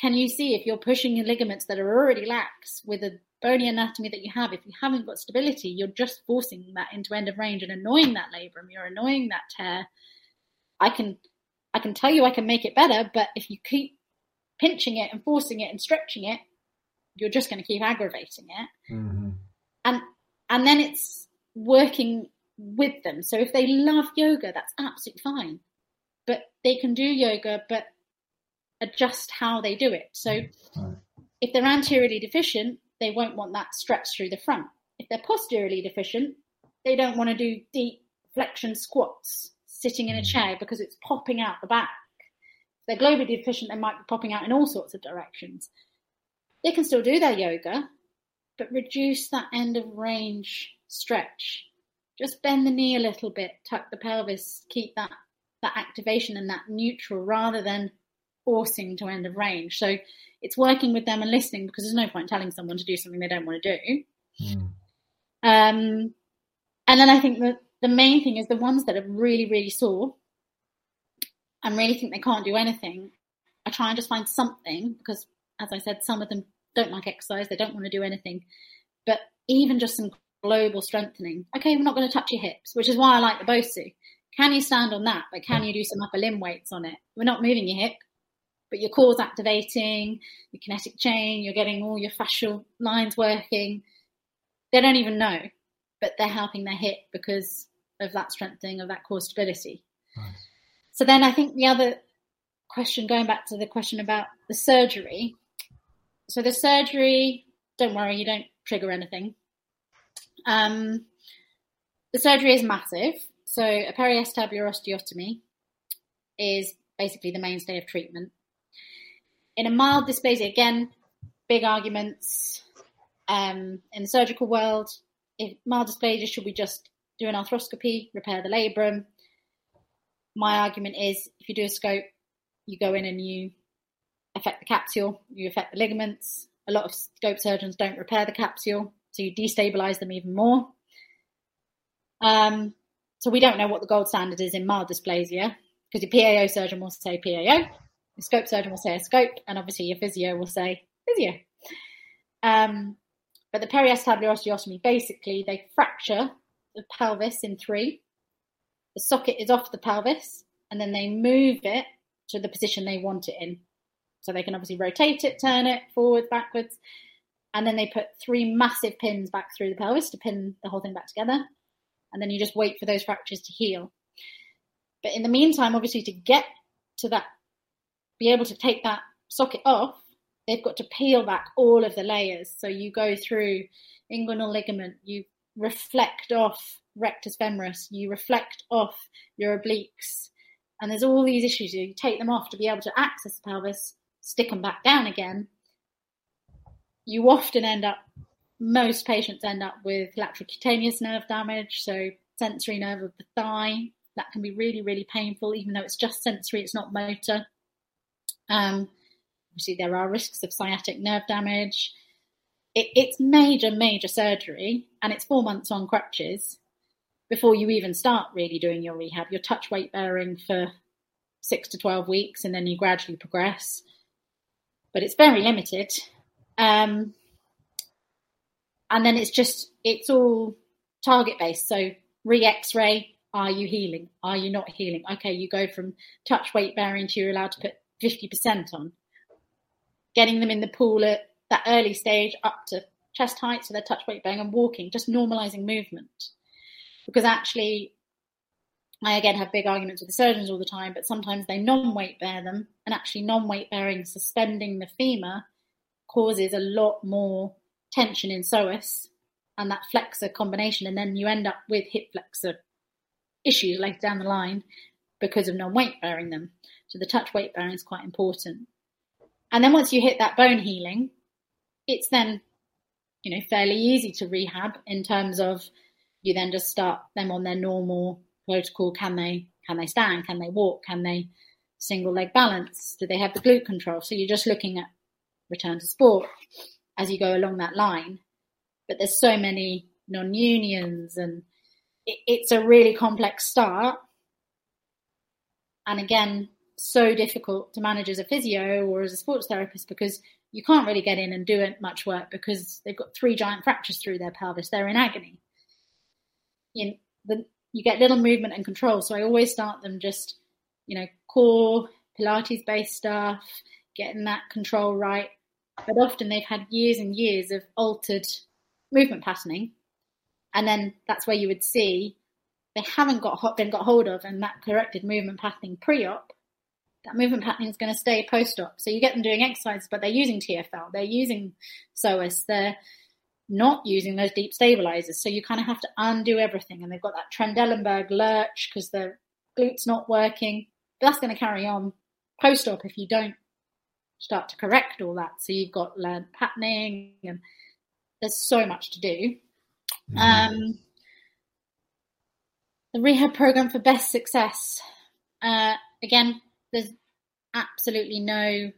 can you see if you're pushing your ligaments that are already lax with a bony anatomy that you have, if you haven't got stability, you're just forcing that into end of range and annoying that labrum, you're annoying that tear. I can I can tell you I can make it better, but if you keep pinching it and forcing it and stretching it, you're just going to keep aggravating it. Mm-hmm. And and then it's working with them. So if they love yoga, that's absolutely fine but they can do yoga, but adjust how they do it. So right. if they're anteriorly deficient, they won't want that stretch through the front. If they're posteriorly deficient, they don't want to do deep flexion squats sitting in a mm. chair because it's popping out the back. If they're globally deficient, they might be popping out in all sorts of directions. They can still do their yoga, but reduce that end of range stretch. Just bend the knee a little bit, tuck the pelvis, keep that that activation and that neutral rather than forcing to end of range. So it's working with them and listening because there's no point telling someone to do something they don't want to do. Mm. Um, and then I think that the main thing is the ones that are really, really sore and really think they can't do anything. I try and just find something because, as I said, some of them don't like exercise, they don't want to do anything. But even just some global strengthening. Okay, we're not going to touch your hips, which is why I like the Bosu. Can you stand on that? But can you do some upper limb weights on it? We're not moving your hip, but your core's activating, your kinetic chain, you're getting all your fascial lines working. They don't even know, but they're helping their hip because of that strengthening of that core stability. Nice. So then I think the other question, going back to the question about the surgery. So the surgery, don't worry, you don't trigger anything. Um, the surgery is massive. So a periacetabular osteotomy is basically the mainstay of treatment. In a mild dysplasia, again, big arguments. Um, in the surgical world, if mild dysplasia, should we just do an arthroscopy, repair the labrum? My argument is if you do a scope, you go in and you affect the capsule, you affect the ligaments. A lot of scope surgeons don't repair the capsule, so you destabilize them even more. Um, so we don't know what the gold standard is in mild dysplasia because your PAO surgeon will say PAO, your scope surgeon will say a scope, and obviously your physio will say physio. Um, but the periacetabular osteotomy, basically, they fracture the pelvis in three. The socket is off the pelvis, and then they move it to the position they want it in. So they can obviously rotate it, turn it forwards, backwards, and then they put three massive pins back through the pelvis to pin the whole thing back together. And then you just wait for those fractures to heal. But in the meantime, obviously, to get to that, be able to take that socket off, they've got to peel back all of the layers. So you go through inguinal ligament, you reflect off rectus femoris, you reflect off your obliques, and there's all these issues. You take them off to be able to access the pelvis, stick them back down again. You often end up, most patients end up with lateral cutaneous nerve damage, so sensory nerve of the thigh. That can be really, really painful, even though it's just sensory, it's not motor. Um, obviously, there are risks of sciatic nerve damage. It, it's major, major surgery, and it's four months on crutches before you even start really doing your rehab. You're touch weight bearing for six to 12 weeks and then you gradually progress. But it's very limited. Um, and then it's just, it's all target based. So re x ray, are you healing? Are you not healing? Okay, you go from touch weight bearing to you're allowed to put 50% on. Getting them in the pool at that early stage up to chest height, so they're touch weight bearing and walking, just normalizing movement because actually I again have big arguments with the surgeons all the time, but sometimes they non-weight bear them, and actually non-weight bearing suspending the femur causes a lot more tension in psoas and that flexor combination, and then you end up with hip flexor issues later down the line because of non-weight bearing them. So the touch weight bearing is quite important. And then once you hit that bone healing, it's then you know fairly easy to rehab in terms of you then just start them on their normal protocol. Can they can they stand? Can they walk? Can they single leg balance? Do they have the glute control? So you're just looking at return to sport as you go along that line. But there's so many non-unions and it, it's a really complex start. And again, so difficult to manage as a physio or as a sports therapist because you can't really get in and do much work because they've got three giant fractures through their pelvis. They're in agony you the, you get little movement and control. So I always start them just, you know, core Pilates based stuff, getting that control right. But often they've had years and years of altered movement patterning. And then that's where you would see they haven't got been got hold of and that corrected movement patterning pre-op. That movement patterning is going to stay post-op. So you get them doing exercises, but they're using TFL, they're using psoas, they're not using those deep stabilizers. So you kind of have to undo everything. And they've got that Trendelenburg lurch because the glute's not working. But that's going to carry on post op if you don't start to correct all that. So you've got learned patterning and there's so much to do. Mm-hmm. Um, the rehab program for best success. Uh, again, there's absolutely no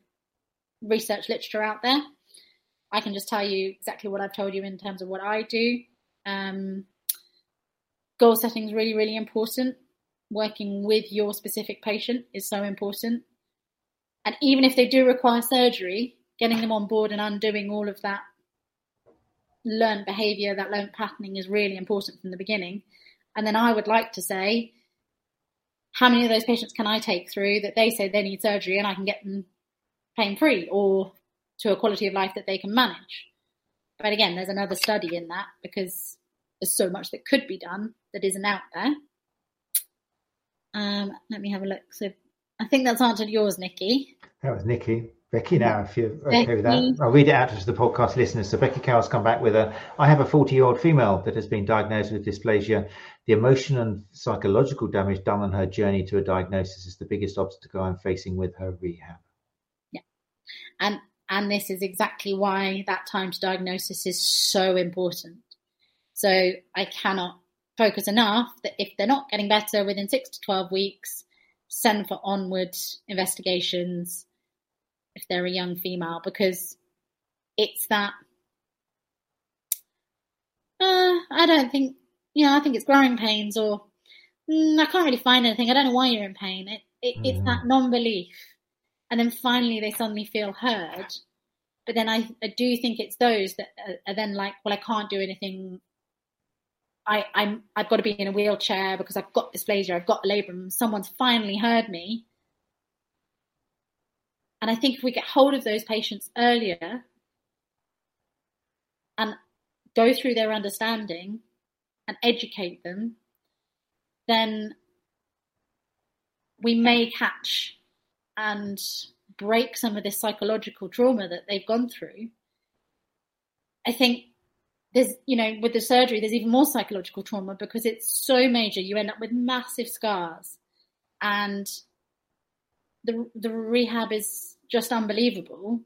research literature out there. I can just tell you exactly what I've told you in terms of what I do. Um, goal setting is really, really important. Working with your specific patient is so important. And even if they do require surgery, getting them on board and undoing all of that learned behavior, that learned patterning is really important from the beginning. And then I would like to say, how many of those patients can I take through that they say they need surgery and I can get them pain free or to a quality of life that they can manage? But again, there's another study in that because there's so much that could be done that isn't out there. Um, let me have a look. So I think that's answered yours, Nikki. That was Nikki. Becky now, if you're okay Becky. with that. I'll read it out to the podcast listeners. So Becky Carroll's come back with a, I have a 40 year old female that has been diagnosed with dysplasia. The emotional and psychological damage done on her journey to a diagnosis is the biggest obstacle I'm facing with her rehab. Yeah. And, and this is exactly why that time to diagnosis is so important. So I cannot focus enough that if they're not getting better within six to 12 weeks, send for onward investigations if they're a young female because it's that uh, I don't think you know I think it's growing pains or mm, I can't really find anything I don't know why you're in pain it, it mm. it's that mm. non-belief and then finally they suddenly feel heard but then I, I do think it's those that are, are then like well I can't do anything I, I'm I've got to be in a wheelchair because I've got dysplasia, I've got labrum. Someone's finally heard me, and I think if we get hold of those patients earlier and go through their understanding and educate them, then we may catch and break some of this psychological trauma that they've gone through. I think there's, you know, with the surgery, there's even more psychological trauma because it's so major. You end up with massive scars. And the the rehab is just unbelievable.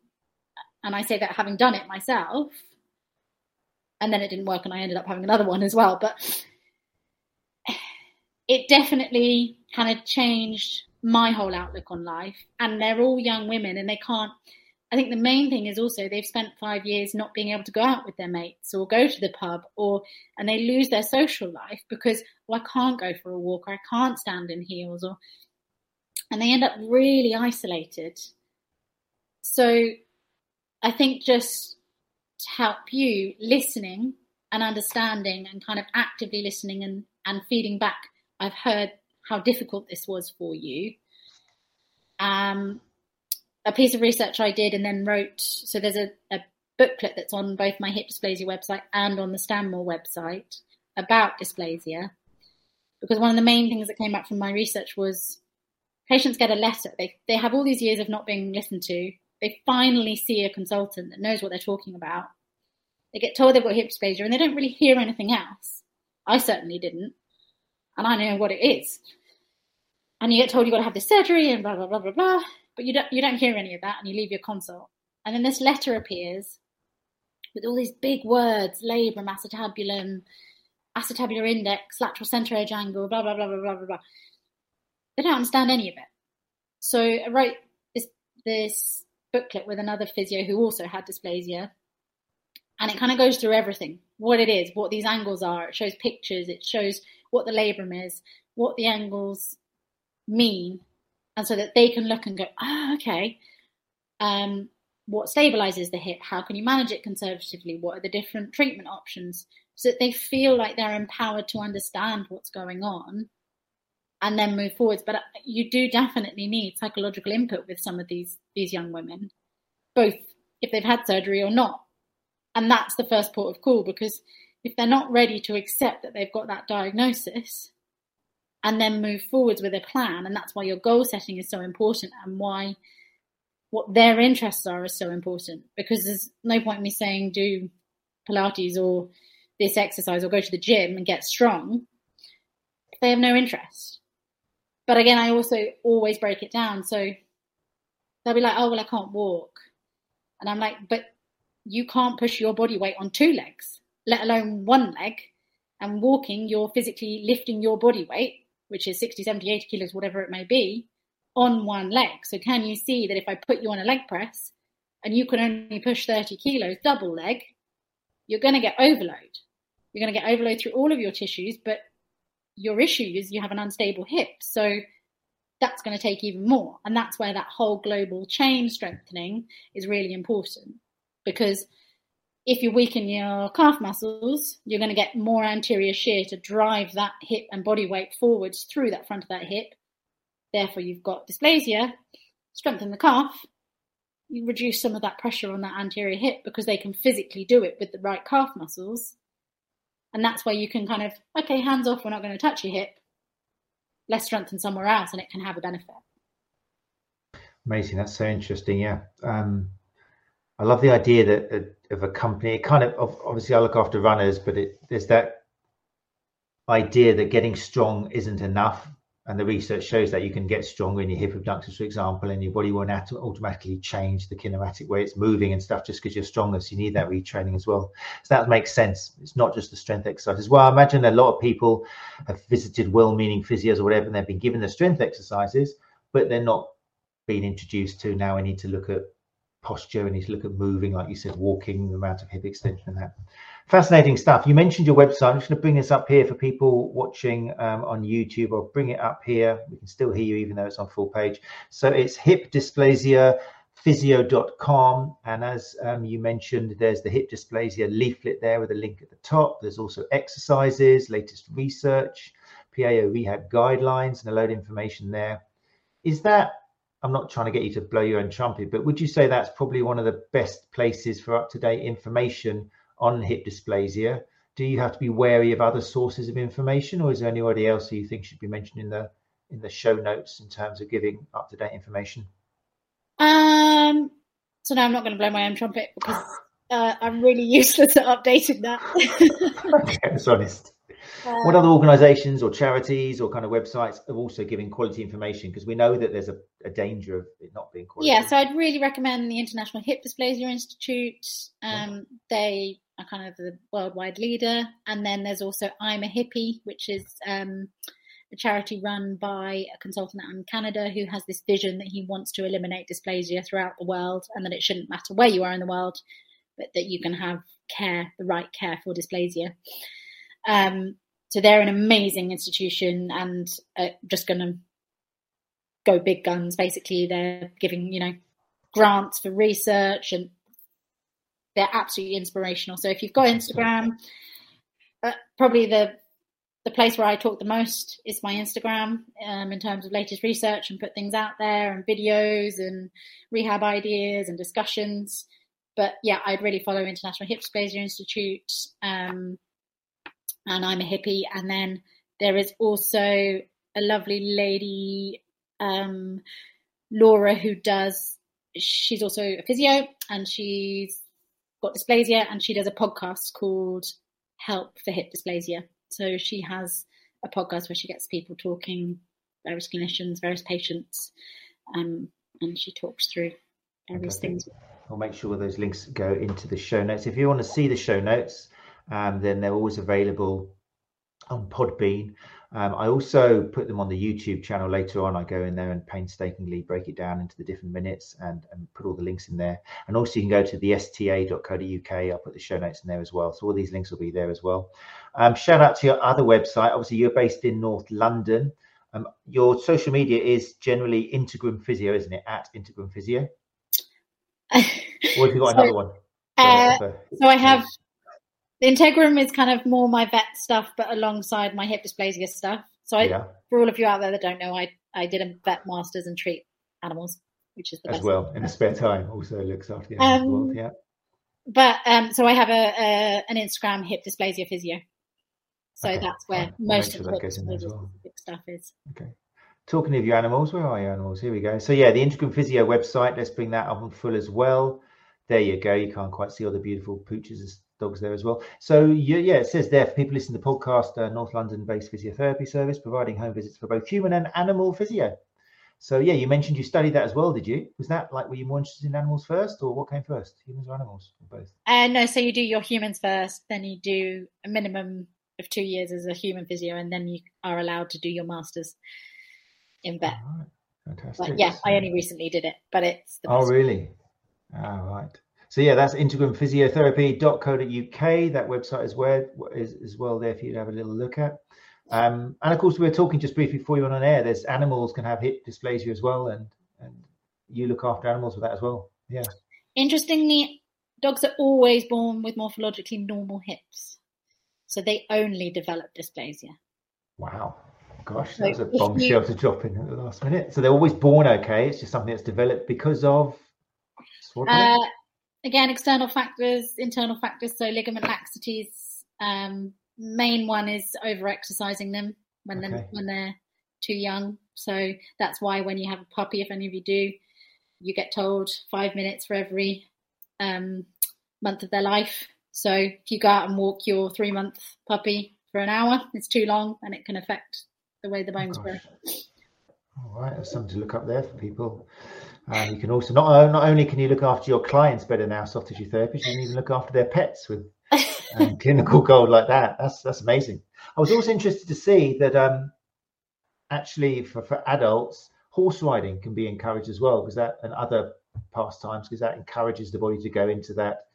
And I say that having done it myself, and then it didn't work, and I ended up having another one as well. But it definitely kind of changed my whole outlook on life. And they're all young women, and they can't. I think the main thing is also they've spent five years not being able to go out with their mates or go to the pub, or and they lose their social life because well, I can't go for a walk or I can't stand in heels or and they end up really isolated. So I think just to help you listening and understanding and kind of actively listening and, and feeding back, I've heard how difficult this was for you. Um, a piece of research I did and then wrote, so there's a, a booklet that's on both my hip dysplasia website and on the Stanmore website about dysplasia. Because one of the main things that came back from my research was patients get a letter. They they have all these years of not being listened to. They finally see a consultant that knows what they're talking about. They get told they've got hip dysplasia and they don't really hear anything else. I certainly didn't, and I know what it is. And you get told you've got to have this surgery and blah blah blah blah blah, but you don't you don't hear any of that, and you leave your consult. And then this letter appears with all these big words: labrum, acetabulum, acetabular index, lateral center edge angle, blah blah blah blah blah blah. They don't understand any of it. So I wrote this, this booklet with another physio who also had dysplasia. And it kind of goes through everything what it is, what these angles are. It shows pictures, it shows what the labrum is, what the angles mean, and so that they can look and go, oh, okay. Um, what stabilizes the hip? How can you manage it conservatively? What are the different treatment options? So that they feel like they're empowered to understand what's going on and then move forwards. But uh, you do definitely need psychological input with some of these these young women, both if they've had surgery or not. And that's the first port of call because if they're not ready to accept that they've got that diagnosis and then move forwards with a plan, and that's why your goal setting is so important and why what their interests are is so important because there's no point in me saying do Pilates or this exercise or go to the gym and get strong if they have no interest. But again, I also always break it down. So they'll be like, oh, well, I can't walk. And I'm like, but you can't push your body weight on two legs, let alone one leg. And walking, you're physically lifting your body weight, which is 60, 70, 80 kilos, whatever it may be, on one leg. So can you see that if I put you on a leg press and you can only push 30 kilos double leg, you're going to get overload. You're going to get overload through all of your tissues, but your issue is you have an unstable hip. So that's going to take even more. And that's where that whole global chain strengthening is really important because if you weaken your calf muscles, you're going to get more anterior shear to drive that hip and body weight forwards through that front of that hip. Therefore, you've got dysplasia, strengthen the calf, you reduce some of that pressure on that anterior hip because they can physically do it with the right calf muscles. And that's where you can kind of, okay, hands off, we're not going to touch your hip. Let's strengthen somewhere else and it can have a benefit. Amazing. That's so interesting. Yeah. Um, I love the idea that uh, of a company. It kind of obviously I look after runners, but it, there's that idea that getting strong isn't enough and the research shows that you can get stronger in your hip abductors, for example, and your body won't automatically change the kinematic way it's moving and stuff just because you're stronger. So you need that retraining as well. So that makes sense. It's not just the strength exercises. Well, I imagine a lot of people have visited well-meaning physios or whatever, and they've been given the strength exercises, but they're not being introduced to now. I need to look at posture. Need to look at moving, like you said, walking, the amount of hip extension and that. Fascinating stuff. You mentioned your website. I'm just going to bring this up here for people watching um, on YouTube. I'll bring it up here. We can still hear you even though it's on full page. So it's hip dysplasia physio.com and as um, you mentioned there's the hip dysplasia leaflet there with a link at the top there's also exercises latest research pao rehab guidelines and a load of information there is that i'm not trying to get you to blow your own trumpet but would you say that's probably one of the best places for up-to-date information on hip dysplasia, do you have to be wary of other sources of information, or is there anybody else who you think should be mentioned in the in the show notes in terms of giving up to date information? Um. So now I'm not going to blow my own trumpet because uh, I'm really useless at updating that. okay, it's honest. What other organisations or charities or kind of websites are also giving quality information? Because we know that there's a, a, danger of it not being quality. Yeah, so I'd really recommend the International Hip Dysplasia Institute. Um, yeah. They are kind of the worldwide leader, and then there's also I'm a Hippie, which is um, a charity run by a consultant out in Canada who has this vision that he wants to eliminate dysplasia throughout the world, and that it shouldn't matter where you are in the world, but that you can have care, the right care for dysplasia. Um, so they're an amazing institution and uh, just going to go big guns. Basically, they're giving you know grants for research and they're absolutely inspirational. So if you've got Instagram, uh, probably the the place where I talk the most is my Instagram um, in terms of latest research and put things out there and videos and rehab ideas and discussions. But yeah, I'd really follow International Hip Dysplasia Institute. Um, and I'm a hippie. And then there is also a lovely lady, um, Laura, who does, she's also a physio and she's got dysplasia and she does a podcast called Help for Hip Dysplasia. So she has a podcast where she gets people talking, various clinicians, various patients, um, and she talks through various okay. things. I'll make sure those links go into the show notes. If you want to see the show notes, um, then they're always available on Podbean. Um, I also put them on the YouTube channel later on. I go in there and painstakingly break it down into the different minutes and, and put all the links in there. And also, you can go to the sta.co.uk. I'll put the show notes in there as well. So, all these links will be there as well. Um, shout out to your other website. Obviously, you're based in North London. Um, your social media is generally Integrum Physio, isn't it? At Integrum Physio. or have you got so, another one? Uh, so I have the Integrum is kind of more my vet stuff, but alongside my hip dysplasia stuff. So I, yeah. for all of you out there that don't know, I I did a vet masters and treat animals, which is the as best well in the spare time. Also looks after the animals. Um, yeah. But um, so I have a, a, an Instagram hip dysplasia physio. So okay. that's where right. most of the well. stuff is. Okay. Talking of your animals, where are your animals? Here we go. So yeah, the Integrum Physio website. Let's bring that up on full as well. There you go. You can't quite see all the beautiful pooches dogs there as well. So yeah, yeah, it says there for people listening to the podcast, uh, North London-based physiotherapy service providing home visits for both human and animal physio. So yeah, you mentioned you studied that as well, did you? Was that like were you more interested in animals first, or what came first, humans or animals, or both? Uh, no, so you do your humans first, then you do a minimum of two years as a human physio, and then you are allowed to do your masters in vet. Fantastic. But yeah, I only recently did it, but it's the oh really? All oh, right. So yeah, that's integrumphysiotherapy.co.uk. That website is where is as well there for you to have a little look at. Um, and of course, we were talking just briefly before you went on air. There's animals can have hip dysplasia as well, and and you look after animals with that as well. Yeah. Interestingly, dogs are always born with morphologically normal hips, so they only develop dysplasia. Wow. Gosh, that was a bombshell to drop in at the last minute. So they're always born okay. It's just something that's developed because of. Uh, again, external factors, internal factors. So ligament laxities. Um, main one is over exercising them when okay. they're when they're too young. So that's why when you have a puppy, if any of you do, you get told five minutes for every um, month of their life. So if you go out and walk your three month puppy for an hour, it's too long and it can affect the way the bones oh, grow. All right, that's something to look up there for people. Um, you can also not not only can you look after your clients better now, soft tissue therapists, you can even look after their pets with um, clinical gold like that. That's that's amazing. I was also interested to see that um, actually for, for adults, horse riding can be encouraged as well because that and other pastimes because that encourages the body to go into that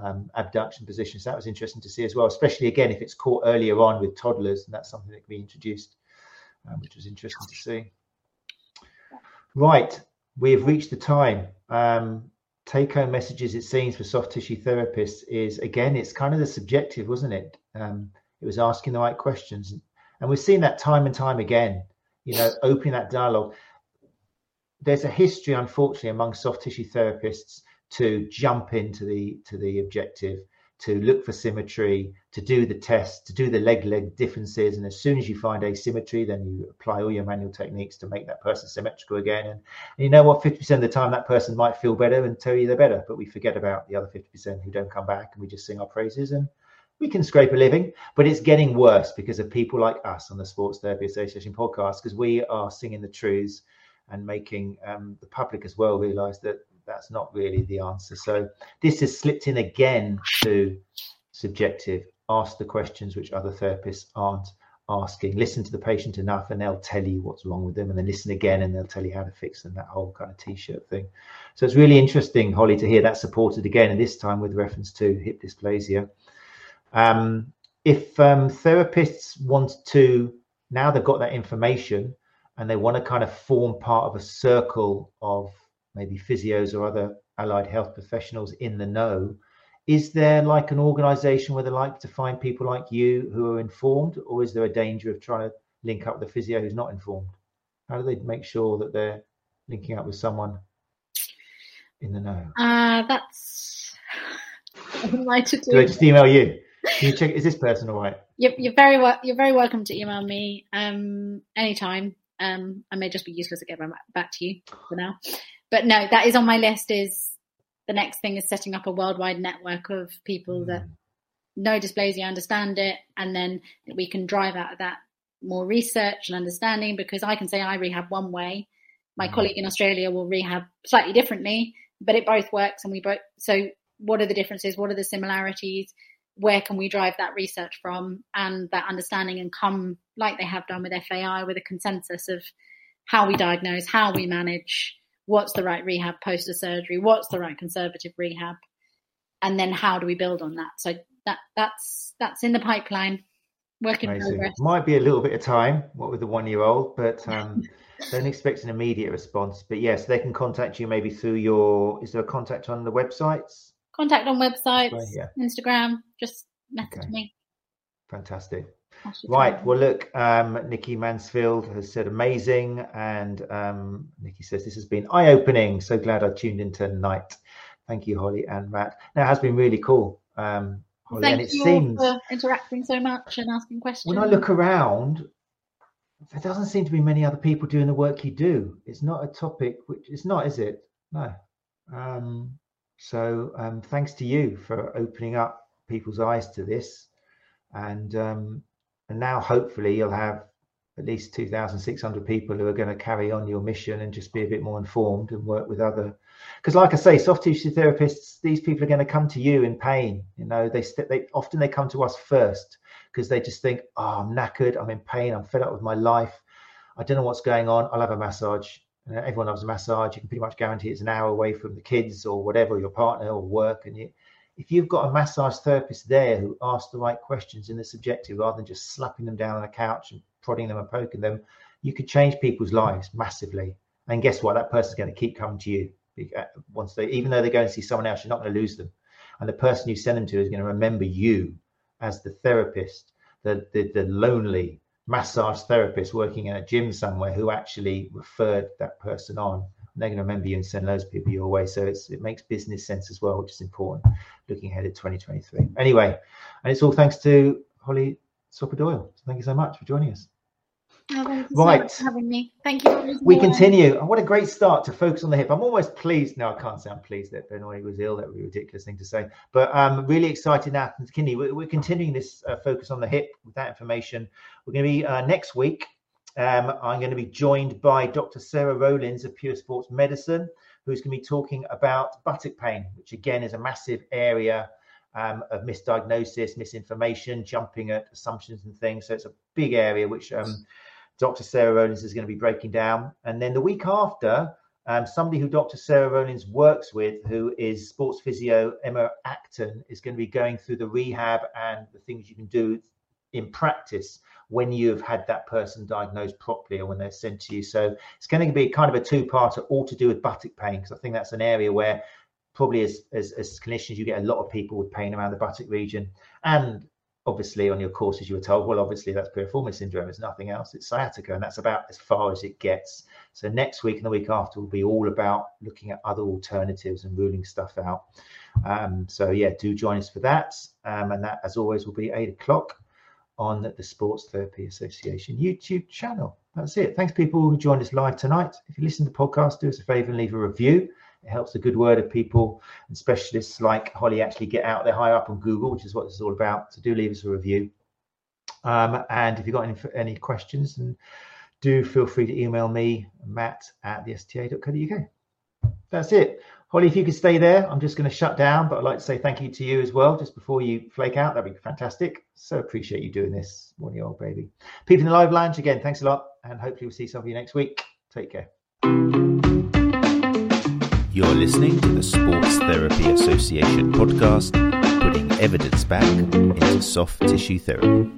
um, abduction position. So that was interesting to see as well, especially again if it's caught earlier on with toddlers, and that's something that can be introduced, um, which was interesting to see. Right, we have reached the time. Um, take home messages, it seems, for soft tissue therapists is again, it's kind of the subjective, wasn't it? Um, it was asking the right questions. And we've seen that time and time again, you know, opening that dialogue. There's a history, unfortunately, among soft tissue therapists to jump into the to the objective to look for symmetry, to do the test, to do the leg leg differences. And as soon as you find asymmetry, then you apply all your manual techniques to make that person symmetrical again. And, and you know what? 50% of the time, that person might feel better and tell you they're better, but we forget about the other 50% who don't come back and we just sing our praises and we can scrape a living. But it's getting worse because of people like us on the Sports Therapy Association podcast, because we are singing the truths and making um, the public as well realize that that's not really the answer. So this has slipped in again to subjective. Ask the questions which other therapists aren't asking. Listen to the patient enough, and they'll tell you what's wrong with them, and then listen again, and they'll tell you how to fix them. That whole kind of t-shirt thing. So it's really interesting, Holly, to hear that supported again, and this time with reference to hip dysplasia. Um, if um, therapists want to now they've got that information and they want to kind of form part of a circle of maybe physios or other allied health professionals in the know. Is there like an organization where they like to find people like you who are informed, or is there a danger of trying to link up with a physio who's not informed? How do they make sure that they're linking up with someone in the know? Uh, that's I to do. do I just email you? Can you check? Is this person all right? You're, you're very well. You're very welcome to email me um, anytime. Um, I may just be useless at getting back to you for now but no, that is on my list. Is the next thing is setting up a worldwide network of people mm. that know dysplasia, understand it, and then we can drive out of that more research and understanding. Because I can say I rehab one way, my mm. colleague in Australia will rehab slightly differently, but it both works, and we both. So, what are the differences? What are the similarities? Where can we drive that research from and that understanding and come, like they have done with FAI, with a consensus of how we diagnose, how we manage, what's the right rehab post a surgery, what's the right conservative rehab, and then how do we build on that? So that that's that's in the pipeline. Work in progress. Might be a little bit of time, what with the one year old, but um, don't expect an immediate response. But yes, they can contact you maybe through your. Is there a contact on the websites? Contact on websites, yeah. Instagram. Just message okay. me. Fantastic. Right. Well, look, um, Nikki Mansfield has said amazing. And um, Nikki says this has been eye opening. So glad I tuned in tonight. Thank you, Holly and Matt. Now, it has been really cool. Um, Holly, Thank and it you seems, for interacting so much and asking questions. When I look around, there doesn't seem to be many other people doing the work you do. It's not a topic which it's not, is it? No. Um, so um, thanks to you for opening up people's eyes to this. And um, and now hopefully you'll have at least 2,600 people who are going to carry on your mission and just be a bit more informed and work with other. Because, like I say, soft tissue therapists, these people are going to come to you in pain. You know, they they often they come to us first because they just think, oh, I'm knackered, I'm in pain, I'm fed up with my life, I don't know what's going on. I'll have a massage, Everyone loves a massage. You can pretty much guarantee it's an hour away from the kids or whatever, your partner or work. And you, if you've got a massage therapist there who asks the right questions in the subjective rather than just slapping them down on a couch and prodding them and poking them, you could change people's lives massively. And guess what? That person's going to keep coming to you uh, once they, even though they go and see someone else, you're not going to lose them. And the person you send them to is going to remember you as the therapist, the, the, the lonely massage therapist working in a gym somewhere who actually referred that person on. they're going to remember you and send those people your way. So it's, it makes business sense as well, which is important looking ahead at 2023. Anyway, and it's all thanks to Holly Soper Doyle. So thank you so much for joining us. Oh, right. So having me. Thank you. We continue. And what a great start to focus on the hip. I'm almost pleased. No, I can't say I'm pleased that Benoy was ill. That would be a ridiculous thing to say. But I'm really excited now continue. We're, we're continuing this uh, focus on the hip with that information. We're going to be uh, next week. Um, I'm going to be joined by Dr. Sarah Rowlands of Pure Sports Medicine, who's going to be talking about buttock pain, which again is a massive area um, of misdiagnosis, misinformation, jumping at assumptions and things. So it's a big area which um, Dr. Sarah Rowlands is going to be breaking down. And then the week after, um, somebody who Dr. Sarah Rowlands works with, who is sports physio Emma Acton, is going to be going through the rehab and the things you can do in practice when you've had that person diagnosed properly or when they're sent to you. So it's going to be kind of a two-parter, all to do with buttock pain, because I think that's an area where probably as, as, as clinicians you get a lot of people with pain around the buttock region and obviously on your courses you were told well obviously that's piriformis syndrome it's nothing else it's sciatica and that's about as far as it gets. So next week and the week after will be all about looking at other alternatives and ruling stuff out. Um, so yeah do join us for that. Um, and that as always will be eight o'clock on the sports therapy association youtube channel. That's it. Thanks people who joined us live tonight. If you listen to the podcast do us a favor and leave a review it helps the good word of people and specialists like Holly actually get out there high up on Google, which is what this is all about. So do leave us a review. Um, and if you've got any, any questions, then do feel free to email me, matt at the sta.co.uk. That's it. Holly, if you could stay there, I'm just going to shut down, but I'd like to say thank you to you as well, just before you flake out. That'd be fantastic. So appreciate you doing this, one year old baby. People in the live lounge, again, thanks a lot, and hopefully we'll see some of you next week. Take care. You're listening to the Sports Therapy Association podcast, putting evidence back into soft tissue therapy.